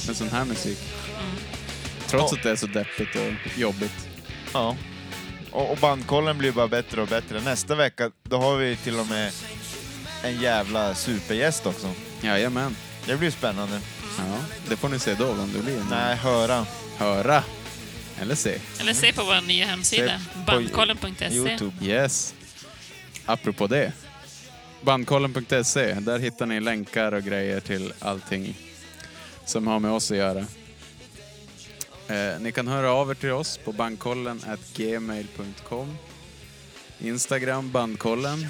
med sån här musik. Trots Ja. att det är så deppigt och jobbigt. Ja. Och, och bandkollen blir bara bättre och bättre. Nästa vecka, då har vi till och med en jävla supergäst också. Jajamän. Det blir spännande. Ja, det får ni se då om det blir. Nej, höra. Höra. Eller se. Eller se på vår nya hemsida, bandkollen.se. Youtube. Yes. Apropå det. Bandkollen.se, där hittar ni länkar och grejer till allting som har med oss att göra. Eh, ni kan höra av er till oss på bandkollen gmail.com. Instagram bandkollen.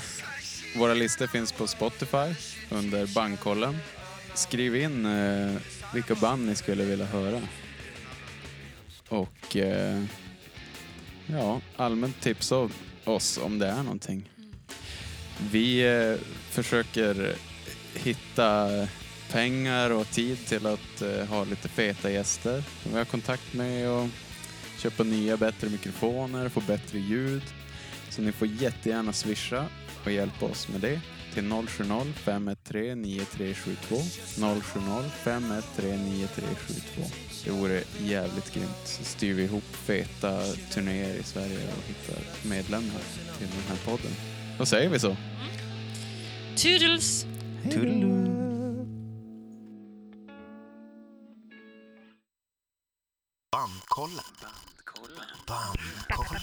Våra listor finns på Spotify under bandkollen. Skriv in eh, vilka band ni skulle vilja höra. Och eh, ja, allmänt tipsa oss om det är någonting. Vi eh, försöker hitta pengar och tid till att eh, ha lite feta gäster som vi har kontakt med och köpa nya bättre mikrofoner, få bättre ljud. Så ni får jättegärna swisha och hjälpa oss med det till 070 513 9372 070 513 9372 Det vore jävligt grymt. Så styr vi ihop feta turnéer i Sverige och hittar medlemmar till den här podden. Då säger vi så. Toodles! Bandkollen. Bandkollen.